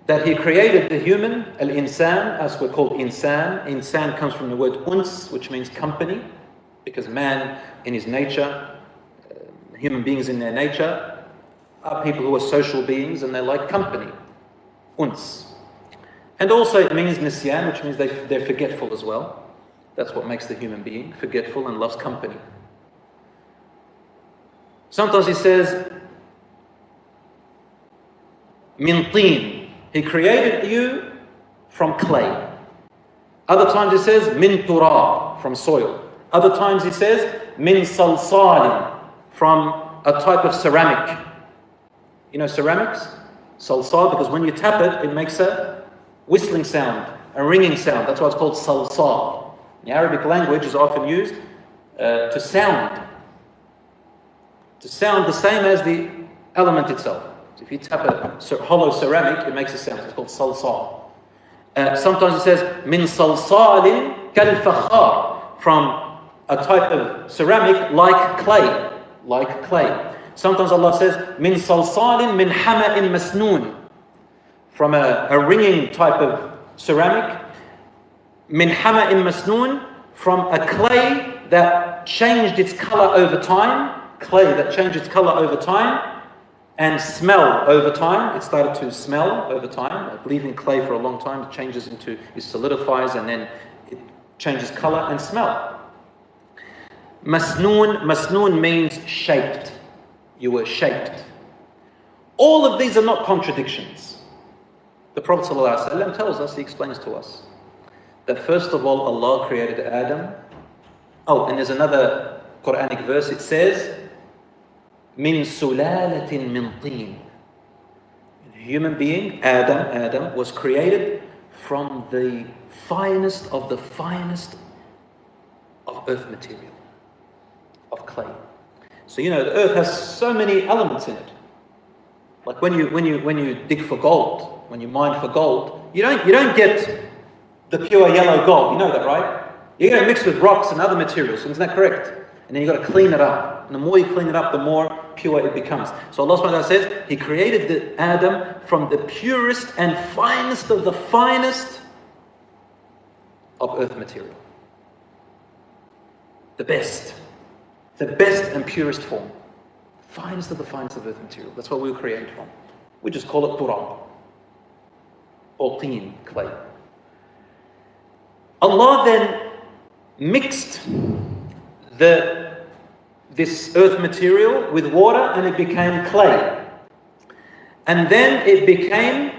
that He created the human, al insan, as we're called insan. Insan comes from the word uns, which means company, because man in his nature, uh, human beings in their nature, are people who are social beings and they like company uns. And also it means nisyan, which means they, they're forgetful as well. That's what makes the human being forgetful and loves company. Sometimes he says, min He created you from clay. Other times he says, min turab, from soil. Other times he says, min salsalin, from a type of ceramic. You know ceramics? Salsal, because when you tap it, it makes a whistling sound, a ringing sound. That's why it's called salsal. The Arabic language is often used uh, to sound. To sound the same as the element itself. If you tap a hollow ceramic, it makes a sound. It's called salsal. Uh, sometimes it says min salsalin kal from a type of ceramic like clay, like clay. Sometimes Allah says, min salsalin min hama'in masnoon. from a, a ringing type of ceramic. Min hama'in masnoon, from a clay that changed its color over time, clay that changed its color over time, and smell over time. It started to smell over time. In clay for a long time. It changes into, it solidifies, and then it changes color and smell. Masnoon, masnoon means shaped. You were shaped. All of these are not contradictions. The Prophet ﷺ tells us, he explains to us, that first of all, Allah created Adam. Oh, and there's another Quranic verse, it says, Min sulalatin min. Human being, Adam, Adam, was created from the finest of the finest of earth material, of clay. So you know the earth has so many elements in it. Like when you when you when you dig for gold, when you mine for gold, you don't you don't get the pure yellow gold. You know that, right? You're going to mix with rocks and other materials. Isn't that correct? And then you've got to clean it up. And the more you clean it up, the more pure it becomes. So Allah subhanahu wa ta'ala says, He created the Adam from the purest and finest of the finest of earth material. The best. The best and purest form. Finest of the finest of earth material. That's what we were created from. We just call it turab. Or teen, clay. Allah then mixed the, this earth material with water and it became clay. And then it became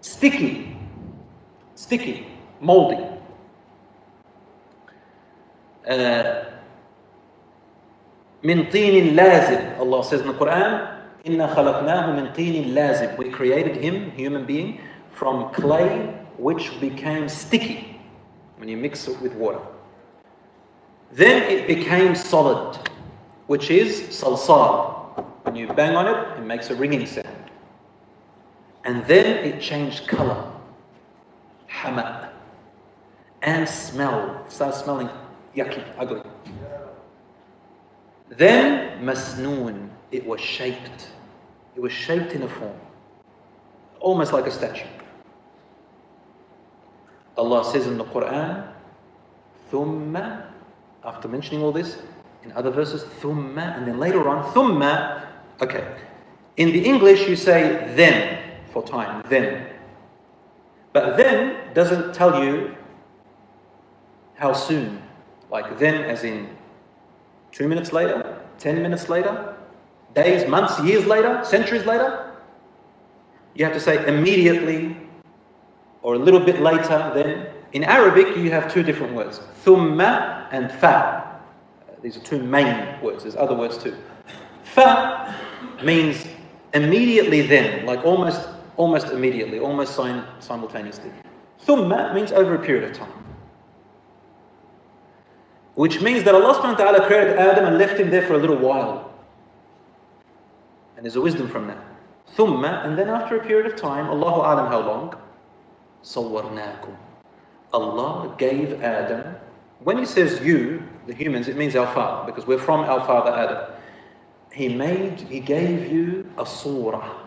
sticky, sticky, moldy. Uh, من طين لازب Allah says in the Quran إنا خلقناه من طين لازب we created him human being from clay which became sticky when you mix it with water. Then it became solid, which is salsal. When you bang on it, it makes a ringing sound. And then it changed color, hama, and smell. It started smelling yucky, ugly. Then masnoon, it was shaped. It was shaped in a form, almost like a statue. Allah says in the Quran, ثُمَّ after mentioning all this, in other verses, ثُمَّ and then later on, ثُمَّ okay. In the English you say then for time, then. But then doesn't tell you how soon. Like then as in two minutes later, ten minutes later, days, months, years later, centuries later. You have to say immediately or a little bit later, then in Arabic, you have two different words, thumma and fa. These are two main words, there's other words too. Fa means immediately then, like almost, almost immediately, almost simultaneously. Thumma means over a period of time. Which means that Allah subhanahu wa ta'ala created Adam and left him there for a little while. And there's a wisdom from that. Thumma, and then after a period of time, Allahu alam how long? Sawwarnakum. Allah gave Adam, when he says you, the humans, it means our father, because we're from our father Adam. He made, he gave you a surah.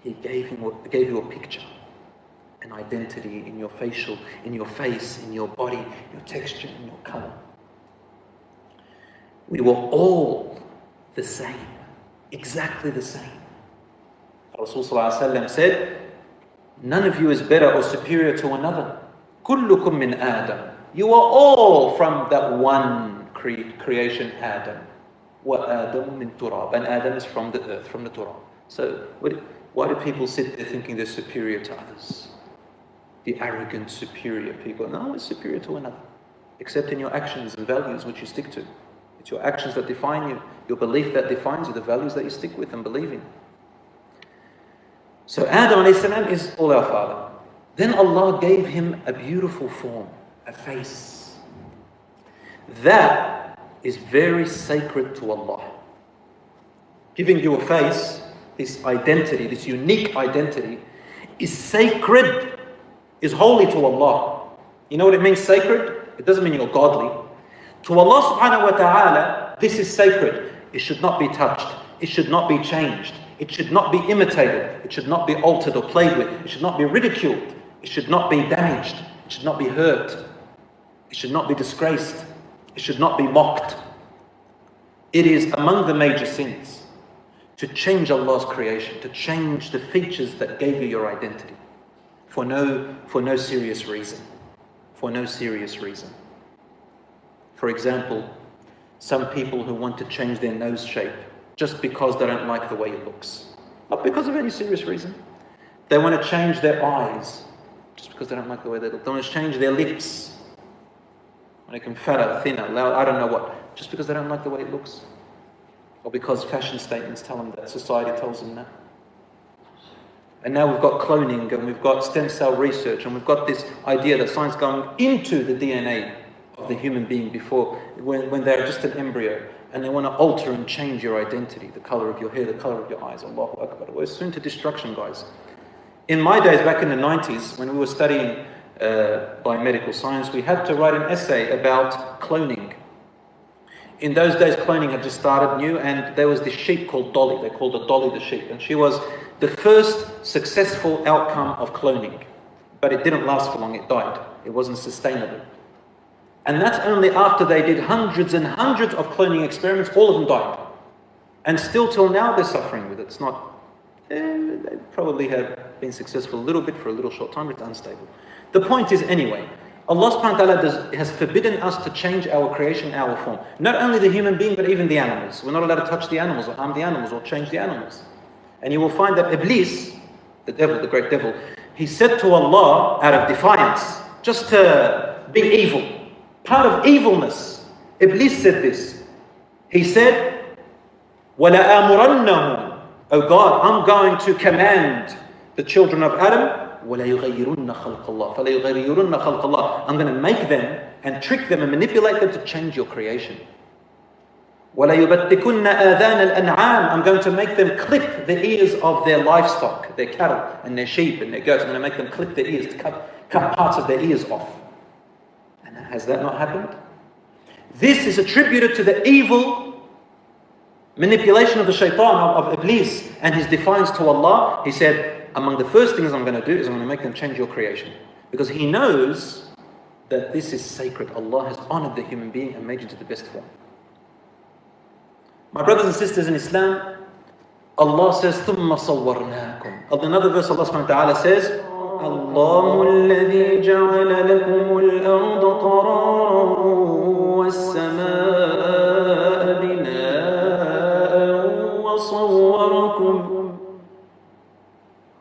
He gave, him, gave you a picture, an identity in your facial, in your face, in your body, your texture, in your color. We were all the same, exactly the same. Rasulullah said, None of you is better or superior to another. كلكم من آدم You are all from that one creation, Adam. وآدم من تراب. And Adam is from the earth, from the turab. So why do people sit there thinking they're superior to others? The arrogant, superior people. No, it's superior to another. Except in your actions and values which you stick to. It's your actions that define you, your belief that defines you, the values that you stick with and believe in. So Adam is all our father. Then Allah gave him a beautiful form, a face. That is very sacred to Allah. Giving you a face, this identity, this unique identity, is sacred, is holy to Allah. You know what it means sacred? It doesn't mean you're godly. To Allah subhanahu wa ta'ala, this is sacred. It should not be touched. It should not be changed. It should not be imitated. It should not be altered or played with. It should not be ridiculed. It should not be damaged. It should not be hurt. It should not be disgraced. It should not be mocked. It is among the major sins to change Allah's creation, to change the features that gave you your identity for no, for no serious reason. For no serious reason. For example, some people who want to change their nose shape just because they don't like the way it looks. Not because of any serious reason. They want to change their eyes just because they don't like the way they look. They want to change their lips. Make them fatter, thinner, loud, I don't know what. Just because they don't like the way it looks. Or because fashion statements tell them that, society tells them that. And now we've got cloning and we've got stem cell research and we've got this idea that science going into the DNA of the human being before, when, when they're just an embryo. And they want to alter and change your identity, the color of your hair, the color of your eyes. Allahu Akbar. We're soon to destruction, guys. In my days, back in the 90s, when we were studying uh, biomedical science, we had to write an essay about cloning. In those days, cloning had just started new, and there was this sheep called Dolly. They called her Dolly the sheep, and she was the first successful outcome of cloning. But it didn't last for long, it died. It wasn't sustainable. And that's only after they did hundreds and hundreds of cloning experiments, all of them died. And still till now they're suffering with it. It's not, eh, they probably have been successful a little bit for a little short time, but it's unstable. The point is, anyway, Allah subhanahu wa ta'ala does, has forbidden us to change our creation, our form. Not only the human being, but even the animals. We're not allowed to touch the animals or harm the animals or change the animals. And you will find that Iblis, the devil, the great devil, he said to Allah out of defiance, just to be evil, part of evilness. Iblis said this. He said, وَلَآمُرَنَّهُمْ Oh God, I'm going to command the children of Adam وَلَيُغَيِّرُنَّ خَلْقَ اللَّهِ فَلَيُغَيِّرُنَّ خَلْقَ اللَّهِ I'm going to make them and trick them and manipulate them to change your creation. وَلَيُبَتِّكُنَّ آذَانَ الْأَنْعَامِ I'm going to make them clip the ears of their livestock, their cattle and their sheep and their goats. I'm going to make them clip their ears, to cut, cut parts of their ears off. And has that not happened? This is attributed to the evil manipulation of the shaitan, of, of Iblis, and his defiance to Allah. He said, among the first things I'm going to do is I'm going to make them change your creation. Because he knows that this is sacred. Allah has honored the human being and made you to the best form. My brothers and sisters in Islam, Allah says, ثُمَّ صَوَّرْنَاكُمْ Another verse Allah subhanahu wa ta'ala says, الله الذي جعل لكم الأرض قرارا والسماء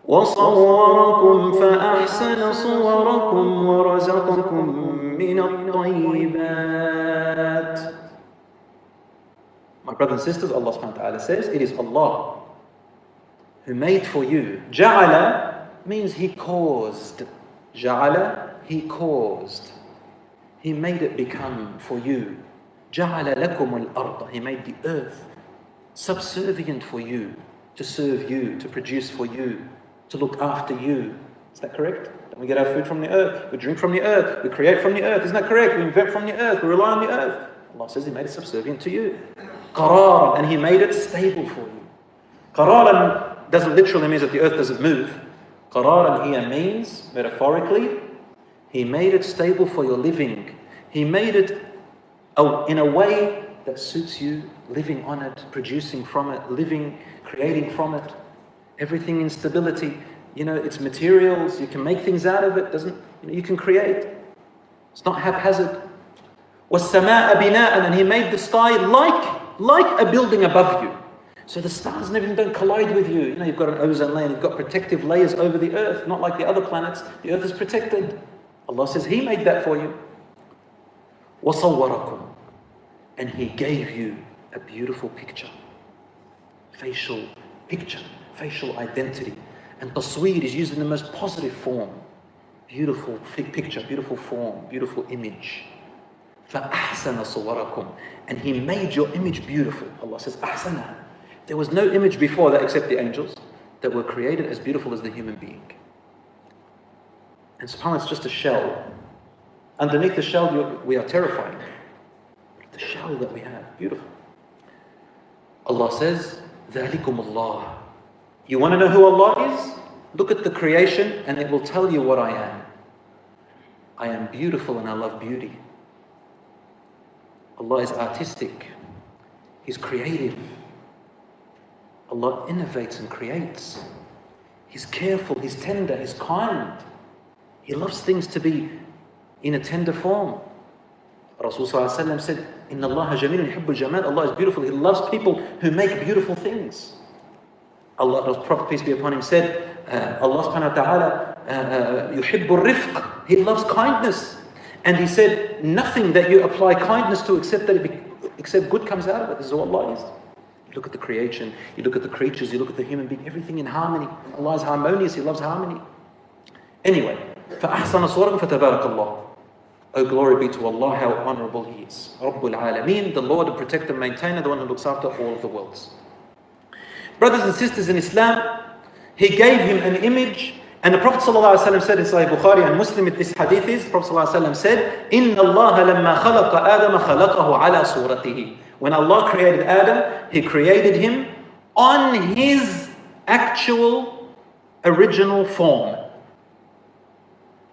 وصوركم فأحسن صوركم ورزقكم من الطيبات My brothers and sisters, Allah subhanahu wa ta'ala says, it is Allah who made for you. Ja'ala means He caused. Ja'ala, He caused. He made it become for you. Ja'ala lakum al He made the earth subservient for you, to serve you, to produce for you, to look after you. Is that correct? we get our food from the earth, we drink from the earth, we create from the earth. Isn't that correct? We invent from the earth, we rely on the earth. Allah says He made it subservient to you. Qararan, and He made it stable for you. Qararan doesn't literally mean that the earth doesn't move. Qararan here means, metaphorically, He made it stable for your living. He made it oh, in a way that suits you, living on it, producing from it, living, creating from it Everything in stability. You know, it's materials, you can make things out of it, doesn't you, know, you can create. It's not haphazard. وَالسَّمَاءَ بِنَاءً And He made the sky like, like a building above you. So the stars and everything don't collide with you. You know, you've got an ozone layer, you've got protective layers over the earth, not like the other planets. The earth is protected. Allah says He made that for you. وَصَوَّرَكُمْ And He gave you a beautiful picture. Facial picture, facial identity. And tasweer is used in the most positive form. Beautiful picture, beautiful form, beautiful image. فَأَحْسَنَ صُوَرَكُمْ And He made your image beautiful. Allah says, أَحْسَنَ There was no image before that except the angels that were created as beautiful as the human being. And subhanAllah, it's just a shell. Underneath the shell, we are terrifying. The shell that we have, beautiful. Allah says, ذَلِكُمُ اللَّهِ you want to know who Allah is? Look at the creation and it will tell you what I am. I am beautiful and I love beauty. Allah is artistic. He's creative. Allah innovates and creates. He's careful, He's tender, He's kind. He loves things to be in a tender form. Rasulullah said, Inna Allah jamal. Allah is beautiful. He loves people who make beautiful things. Allah, the Prophet, peace be upon him, said, uh, Allah subhanahu wa ta'ala, uh, uh, yuhibbul rifq. He loves kindness. And he said, nothing that you apply kindness to except that it be, except good comes out of it. This is what Allah is. You look at the creation, you look at the creatures, you look at the human being, everything in harmony. Allah is harmonious, He loves harmony. Anyway, فَأَحْسَنَ صُورًا فَتَبَارَكَ اللَّهُ Oh, glory be to Allah, how honorable He is. Rabbul Alameen, the Lord, the protector, maintainer, the one who looks after all of the worlds. Brothers and sisters in Islam, He gave him an image, and the Prophet ﷺ said in Sahih Bukhari and Muslim, this hadith is, the Prophet ﷺ said, إِنَّ اللَّهَ لَمَّا خَلَقَ آدَمَ خَلَقَهُ عَلَى صُورَتِهِ When Allah created Adam, He created him on his actual original form.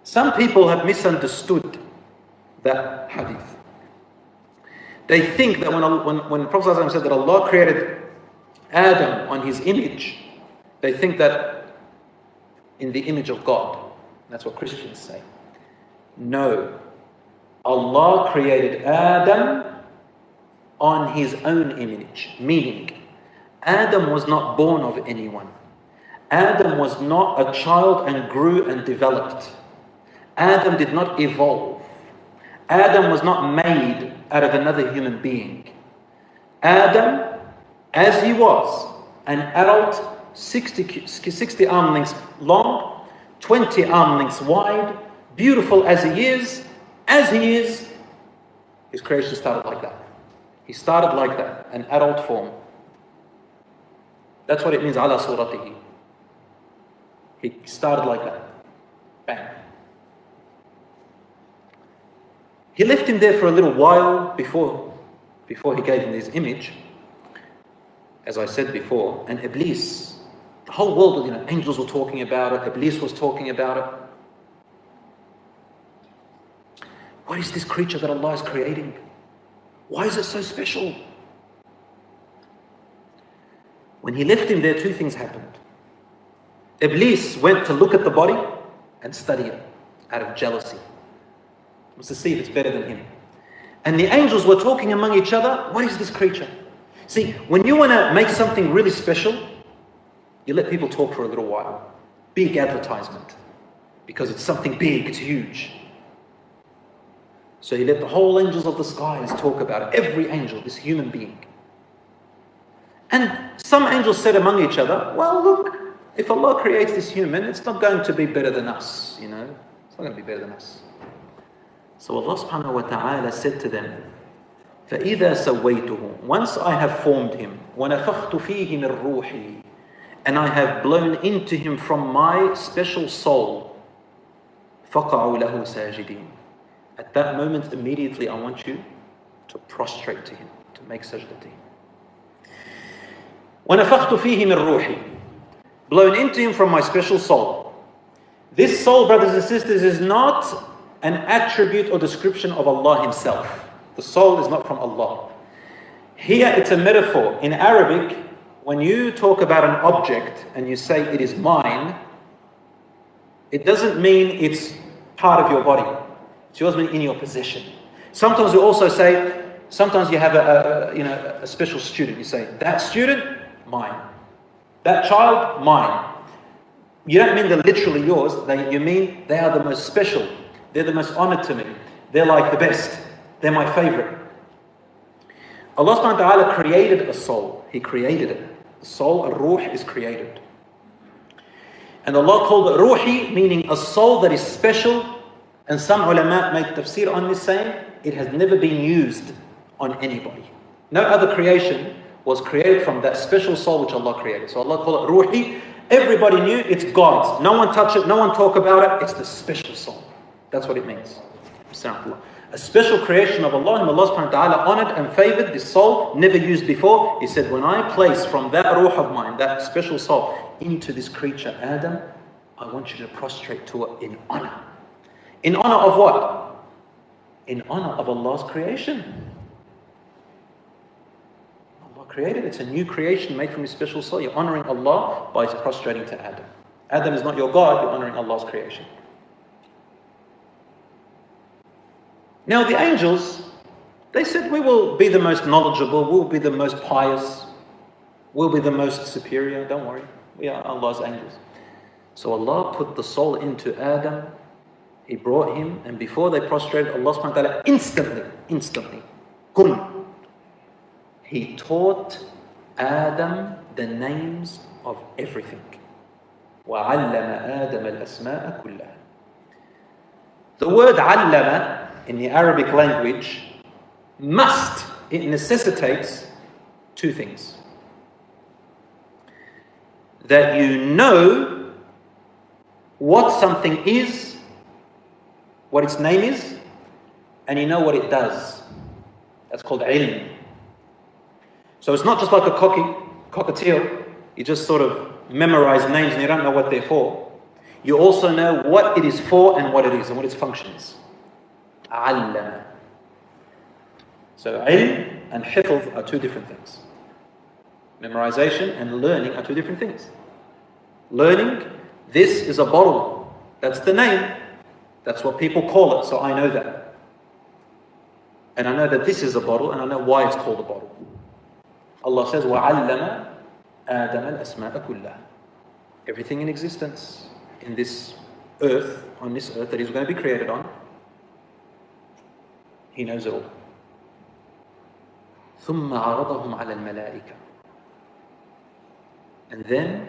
Some people have misunderstood that hadith. They think that when, when, when Prophet said that Allah created Adam on his image, they think that in the image of God. That's what Christians say. No. Allah created Adam on his own image, meaning Adam was not born of anyone. Adam was not a child and grew and developed. Adam did not evolve. Adam was not made out of another human being. Adam, as he was, an adult, 60, 60 arm lengths long, 20 arm lengths wide, beautiful as he is, as he is, his creation started like that. He started like that, an adult form. That's what it means, ala suratihi. He started like that. Bang. He left him there for a little while before, before he gave him his image. As I said before, and Iblis, the whole world, you know, angels were talking about it, Iblis was talking about it. What is this creature that Allah is creating? Why is it so special? When he left him there, two things happened. Iblis went to look at the body and study it out of jealousy was to see if it's better than him. And the angels were talking among each other, what is this creature? See, when you want to make something really special, you let people talk for a little while. Big advertisement. Because it's something big, it's huge. So you let the whole angels of the skies talk about it. Every angel, this human being. And some angels said among each other, well, look, if Allah creates this human, it's not going to be better than us, you know. It's not going to be better than us. So Allah subhanahu wa ta'ala said to them, فَإِذَا سَوَّيْتُهُ Once I have formed him, وَنَفَخْتُ فِيهِ مِنْ رُوحِي And I have blown into him from my special soul, فَقَعُوا لَهُ سَاجِدِينَ At that moment, immediately, I want you to prostrate to him, to make sajda to him. وَنَفَخْتُ فِيهِ مِنْ رُوحِي Blown into him from my special soul. This soul, brothers and sisters, is not an attribute or description of Allah Himself. The soul is not from Allah. Here it's a metaphor. In Arabic, when you talk about an object and you say it is mine, it doesn't mean it's part of your body. It's yours in your possession. Sometimes you also say, sometimes you have a, a, you know a special student. You say that student, mine. That child, mine. You don't mean they're literally yours. They, you mean they are the most special. They're the most honored to me. They're like the best. They're my favorite. Allah subhanahu wa ta'ala created a soul. He created it. The soul, a ruh, is created. And Allah called it ruhi, meaning a soul that is special. And some ulama make tafsir on this saying, it has never been used on anybody. No other creation was created from that special soul which Allah created. So Allah called it ruhi. Everybody knew it's God's. No one touch it, no one talk about it. It's the special soul. That's what it means. A special creation of Allah, and Allah subhanahu wa ta'ala honored and favored this soul, never used before. He said, When I place from that ruh of mine, that special soul, into this creature, Adam, I want you to prostrate to it in honor. In honor of what? In honor of Allah's creation. Allah created It's a new creation made from His special soul. You're honoring Allah by prostrating to Adam. Adam is not your God, you're honoring Allah's creation. Now, the angels, they said, We will be the most knowledgeable, we'll be the most pious, we'll be the most superior. Don't worry, we are Allah's angels. So Allah put the soul into Adam, He brought him, and before they prostrated, Allah subhanahu wa ta'ala instantly, instantly, kun, He taught Adam the names of everything. وعلم آدم الأسماء كلها. The word علم in the Arabic language must, it necessitates two things. That you know what something is, what its name is, and you know what it does. That's called ilm. So it's not just like a cocky, cockatiel, you just sort of memorize names and you don't know what they're for. You also know what it is for and what it is and what its function is. علم. So ilm and hifz are two different things. Memorization and learning are two different things. Learning, this is a bottle. That's the name. That's what people call it, so I know that. And I know that this is a bottle and I know why it's called a bottle. Allah says, وَعَلَّمَ آدَمَ الْأَسْمَاءَ كُلَّهَا Everything in existence in this earth, on this earth that He's going to be created on, he knows it all. ثم عرضهم على الملائكة. And then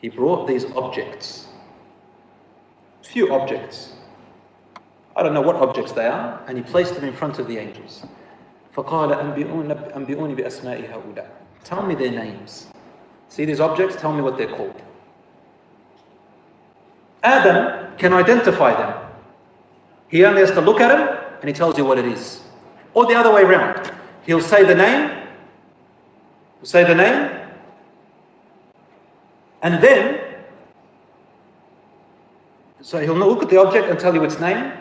he brought these objects, few objects. I don't know what objects they are, and he placed them in front of the angels. فقال أنبئوني بأسماء هؤلاء. Tell me their names. See these objects? Tell me what they're called. Adam can identify them. He only has to look at them and he tells you what it is. Or the other way around. He'll say the name, he'll say the name, and then, so he'll look at the object and tell you its name,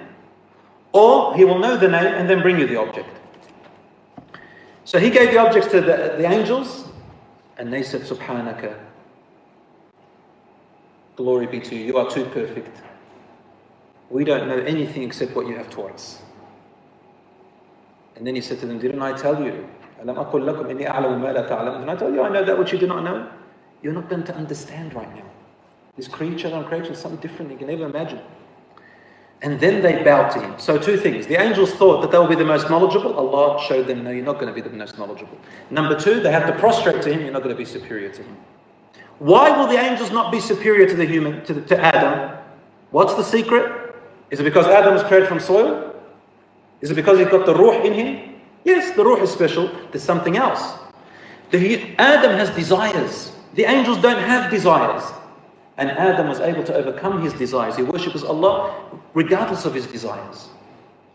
or he will know the name and then bring you the object. So he gave the objects to the, the angels, and they said, Subhanaka, glory be to you, you are too perfect. We don't know anything except what you have taught us. And then he said to them, Didn't I tell you? Didn't I tell you I know that which you do not know? You're not going to understand right now. This creature on creation is something different you can never imagine. And then they bowed to him. So, two things. The angels thought that they will be the most knowledgeable. Allah showed them, no, you're not going to be the most knowledgeable. Number two, they have to prostrate to him, you're not going to be superior to him. Why will the angels not be superior to the human, to, the, to Adam? What's the secret? Is it because Adam was created from soil? Is it because he's got the ruh in him? Yes, the ruh is special. There's something else. The, Adam has desires. The angels don't have desires. And Adam was able to overcome his desires. He worships Allah regardless of his desires.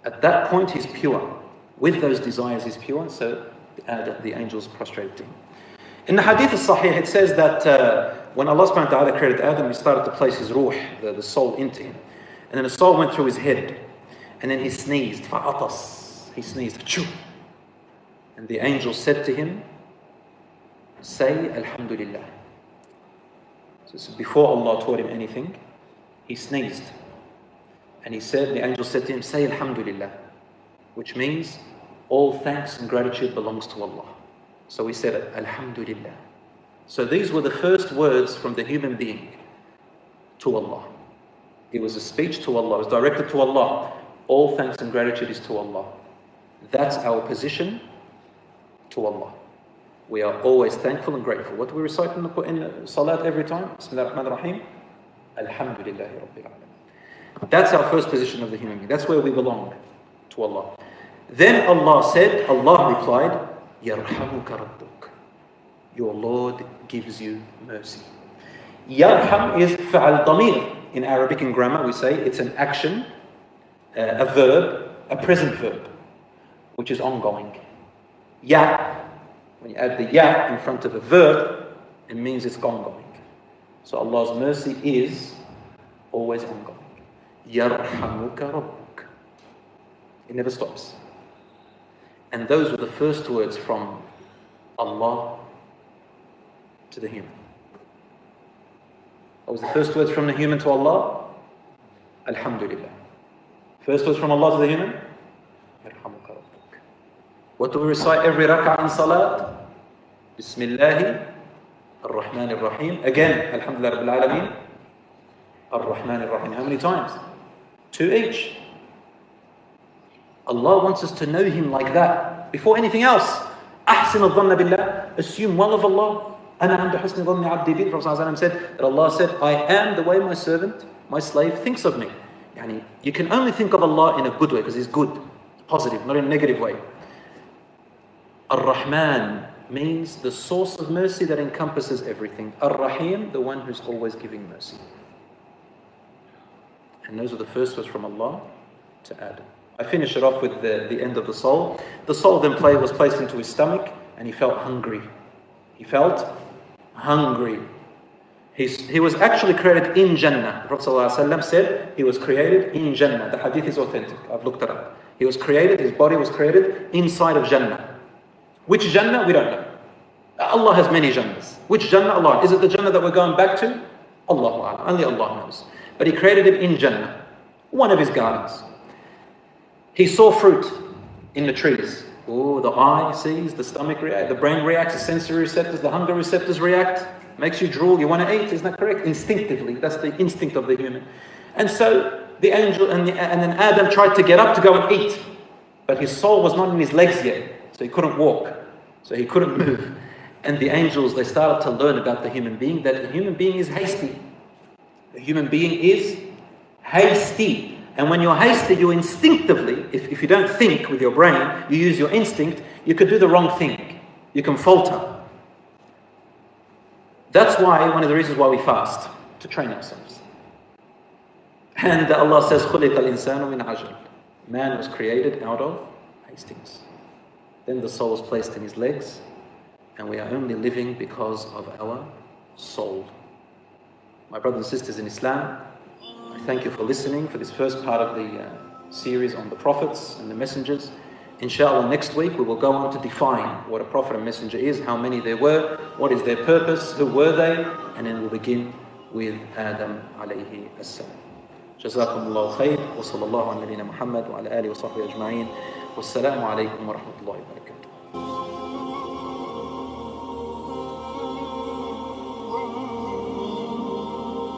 At that point, he's pure. With those desires, he's pure. So Adam, the angels prostrated him. In the hadith of Sahih, it says that uh, when Allah subhanahu wa ta'ala created Adam, he started to place his ruh, the, the soul, into him. And then the soul went through his head. And then he sneezed. فَعَطَس He sneezed. Achoo. And the angel said to him, Say Alhamdulillah. So before Allah taught him anything, he sneezed. And he said, the angel said to him, Say Alhamdulillah, which means all thanks and gratitude belongs to Allah. So he said, Alhamdulillah. So these were the first words from the human being to Allah. It was a speech to Allah, it was directed to Allah. All thanks and gratitude is to Allah. That's our position to Allah. We are always thankful and grateful. What do we recite in, the, in uh, Salat every time? Bismillah ar-Rahman ar-Rahim. Alhamdulillahi Rabbil. That's our first position of the human being. That's where we belong to Allah. Then Allah said, Allah replied, Rabbuk. Your Lord gives you mercy. Yarham is fa'al damir. In Arabic and grammar, we say it's an action uh, a verb, a present verb, which is ongoing. Ya, when you add the ya in front of a verb, it means it's ongoing. So Allah's mercy is always ongoing. Yarhamuka rabbuk. It never stops. And those were the first words from Allah to the human. What was the first words from the human to Allah? Alhamdulillah. First words from Allah to the human? يَرْحَمُكَ رَبُّكَ What do we recite every rak'ah in salat? Bismillah ar-Rahman ar-Rahim. Again, Alhamdulillah Rabbil Alameen. Ar-Rahman ar-Rahim. How many times? Two each. Allah wants us to know Him like that. Before anything else, أحسن الظن بالله. Assume well of Allah. أنا عند حسن ظن عبدي بي. The Prophet ﷺ said that Allah said, I am the way my servant, my slave thinks of me. Yani, you can only think of Allah in a good way because He's good, positive, not in a negative way. Ar-Rahman means the source of mercy that encompasses everything. Ar-Rahim, the one who's always giving mercy. And those are the first words from Allah to Adam. I finish it off with the, the end of the soul. The soul then play, was placed into his stomach and he felt hungry. He felt hungry. He was actually created in Jannah. The Prophet ﷺ said he was created in Jannah. The hadith is authentic. I've looked it up. He was created, his body was created inside of Jannah. Which Jannah? We don't know. Allah has many Jannahs. Which Jannah? Allah. Is it the Jannah that we're going back to? Allah. Only Allah knows. But He created him in Jannah, one of His gardens. He saw fruit in the trees. Oh, the eye sees, the stomach reacts, the brain reacts, the sensory receptors, the hunger receptors react. Makes you drool. You want to eat. Isn't that correct? Instinctively. That's the instinct of the human. And so the angel and, the, and then Adam tried to get up to go and eat, but his soul was not in his legs yet, so he couldn't walk, so he couldn't move. And the angels they started to learn about the human being that the human being is hasty. The human being is hasty. And when you're hasty, you instinctively, if, if you don't think with your brain, you use your instinct, you could do the wrong thing. You can falter. That's why, one of the reasons why we fast, to train ourselves. And Allah says, خُلِقَ الْإِنسَانُ مِنْ عَجَلٍ Man was created out of hastings. Then the soul was placed in his legs, and we are only living because of our soul. My brothers and sisters in Islam, I thank you for listening for this first part of the uh, series on the prophets and the messengers. Inshallah, next week we will go on to define what a prophet and messenger is, how many there were, what is their purpose, who were they, and then we'll begin with Adam alayhi as-salam. جزاكم الله خير وصلى الله على نبينا محمد وعلى آله وصحبه أجمعين والسلام عليكم ورحمة الله وبركاته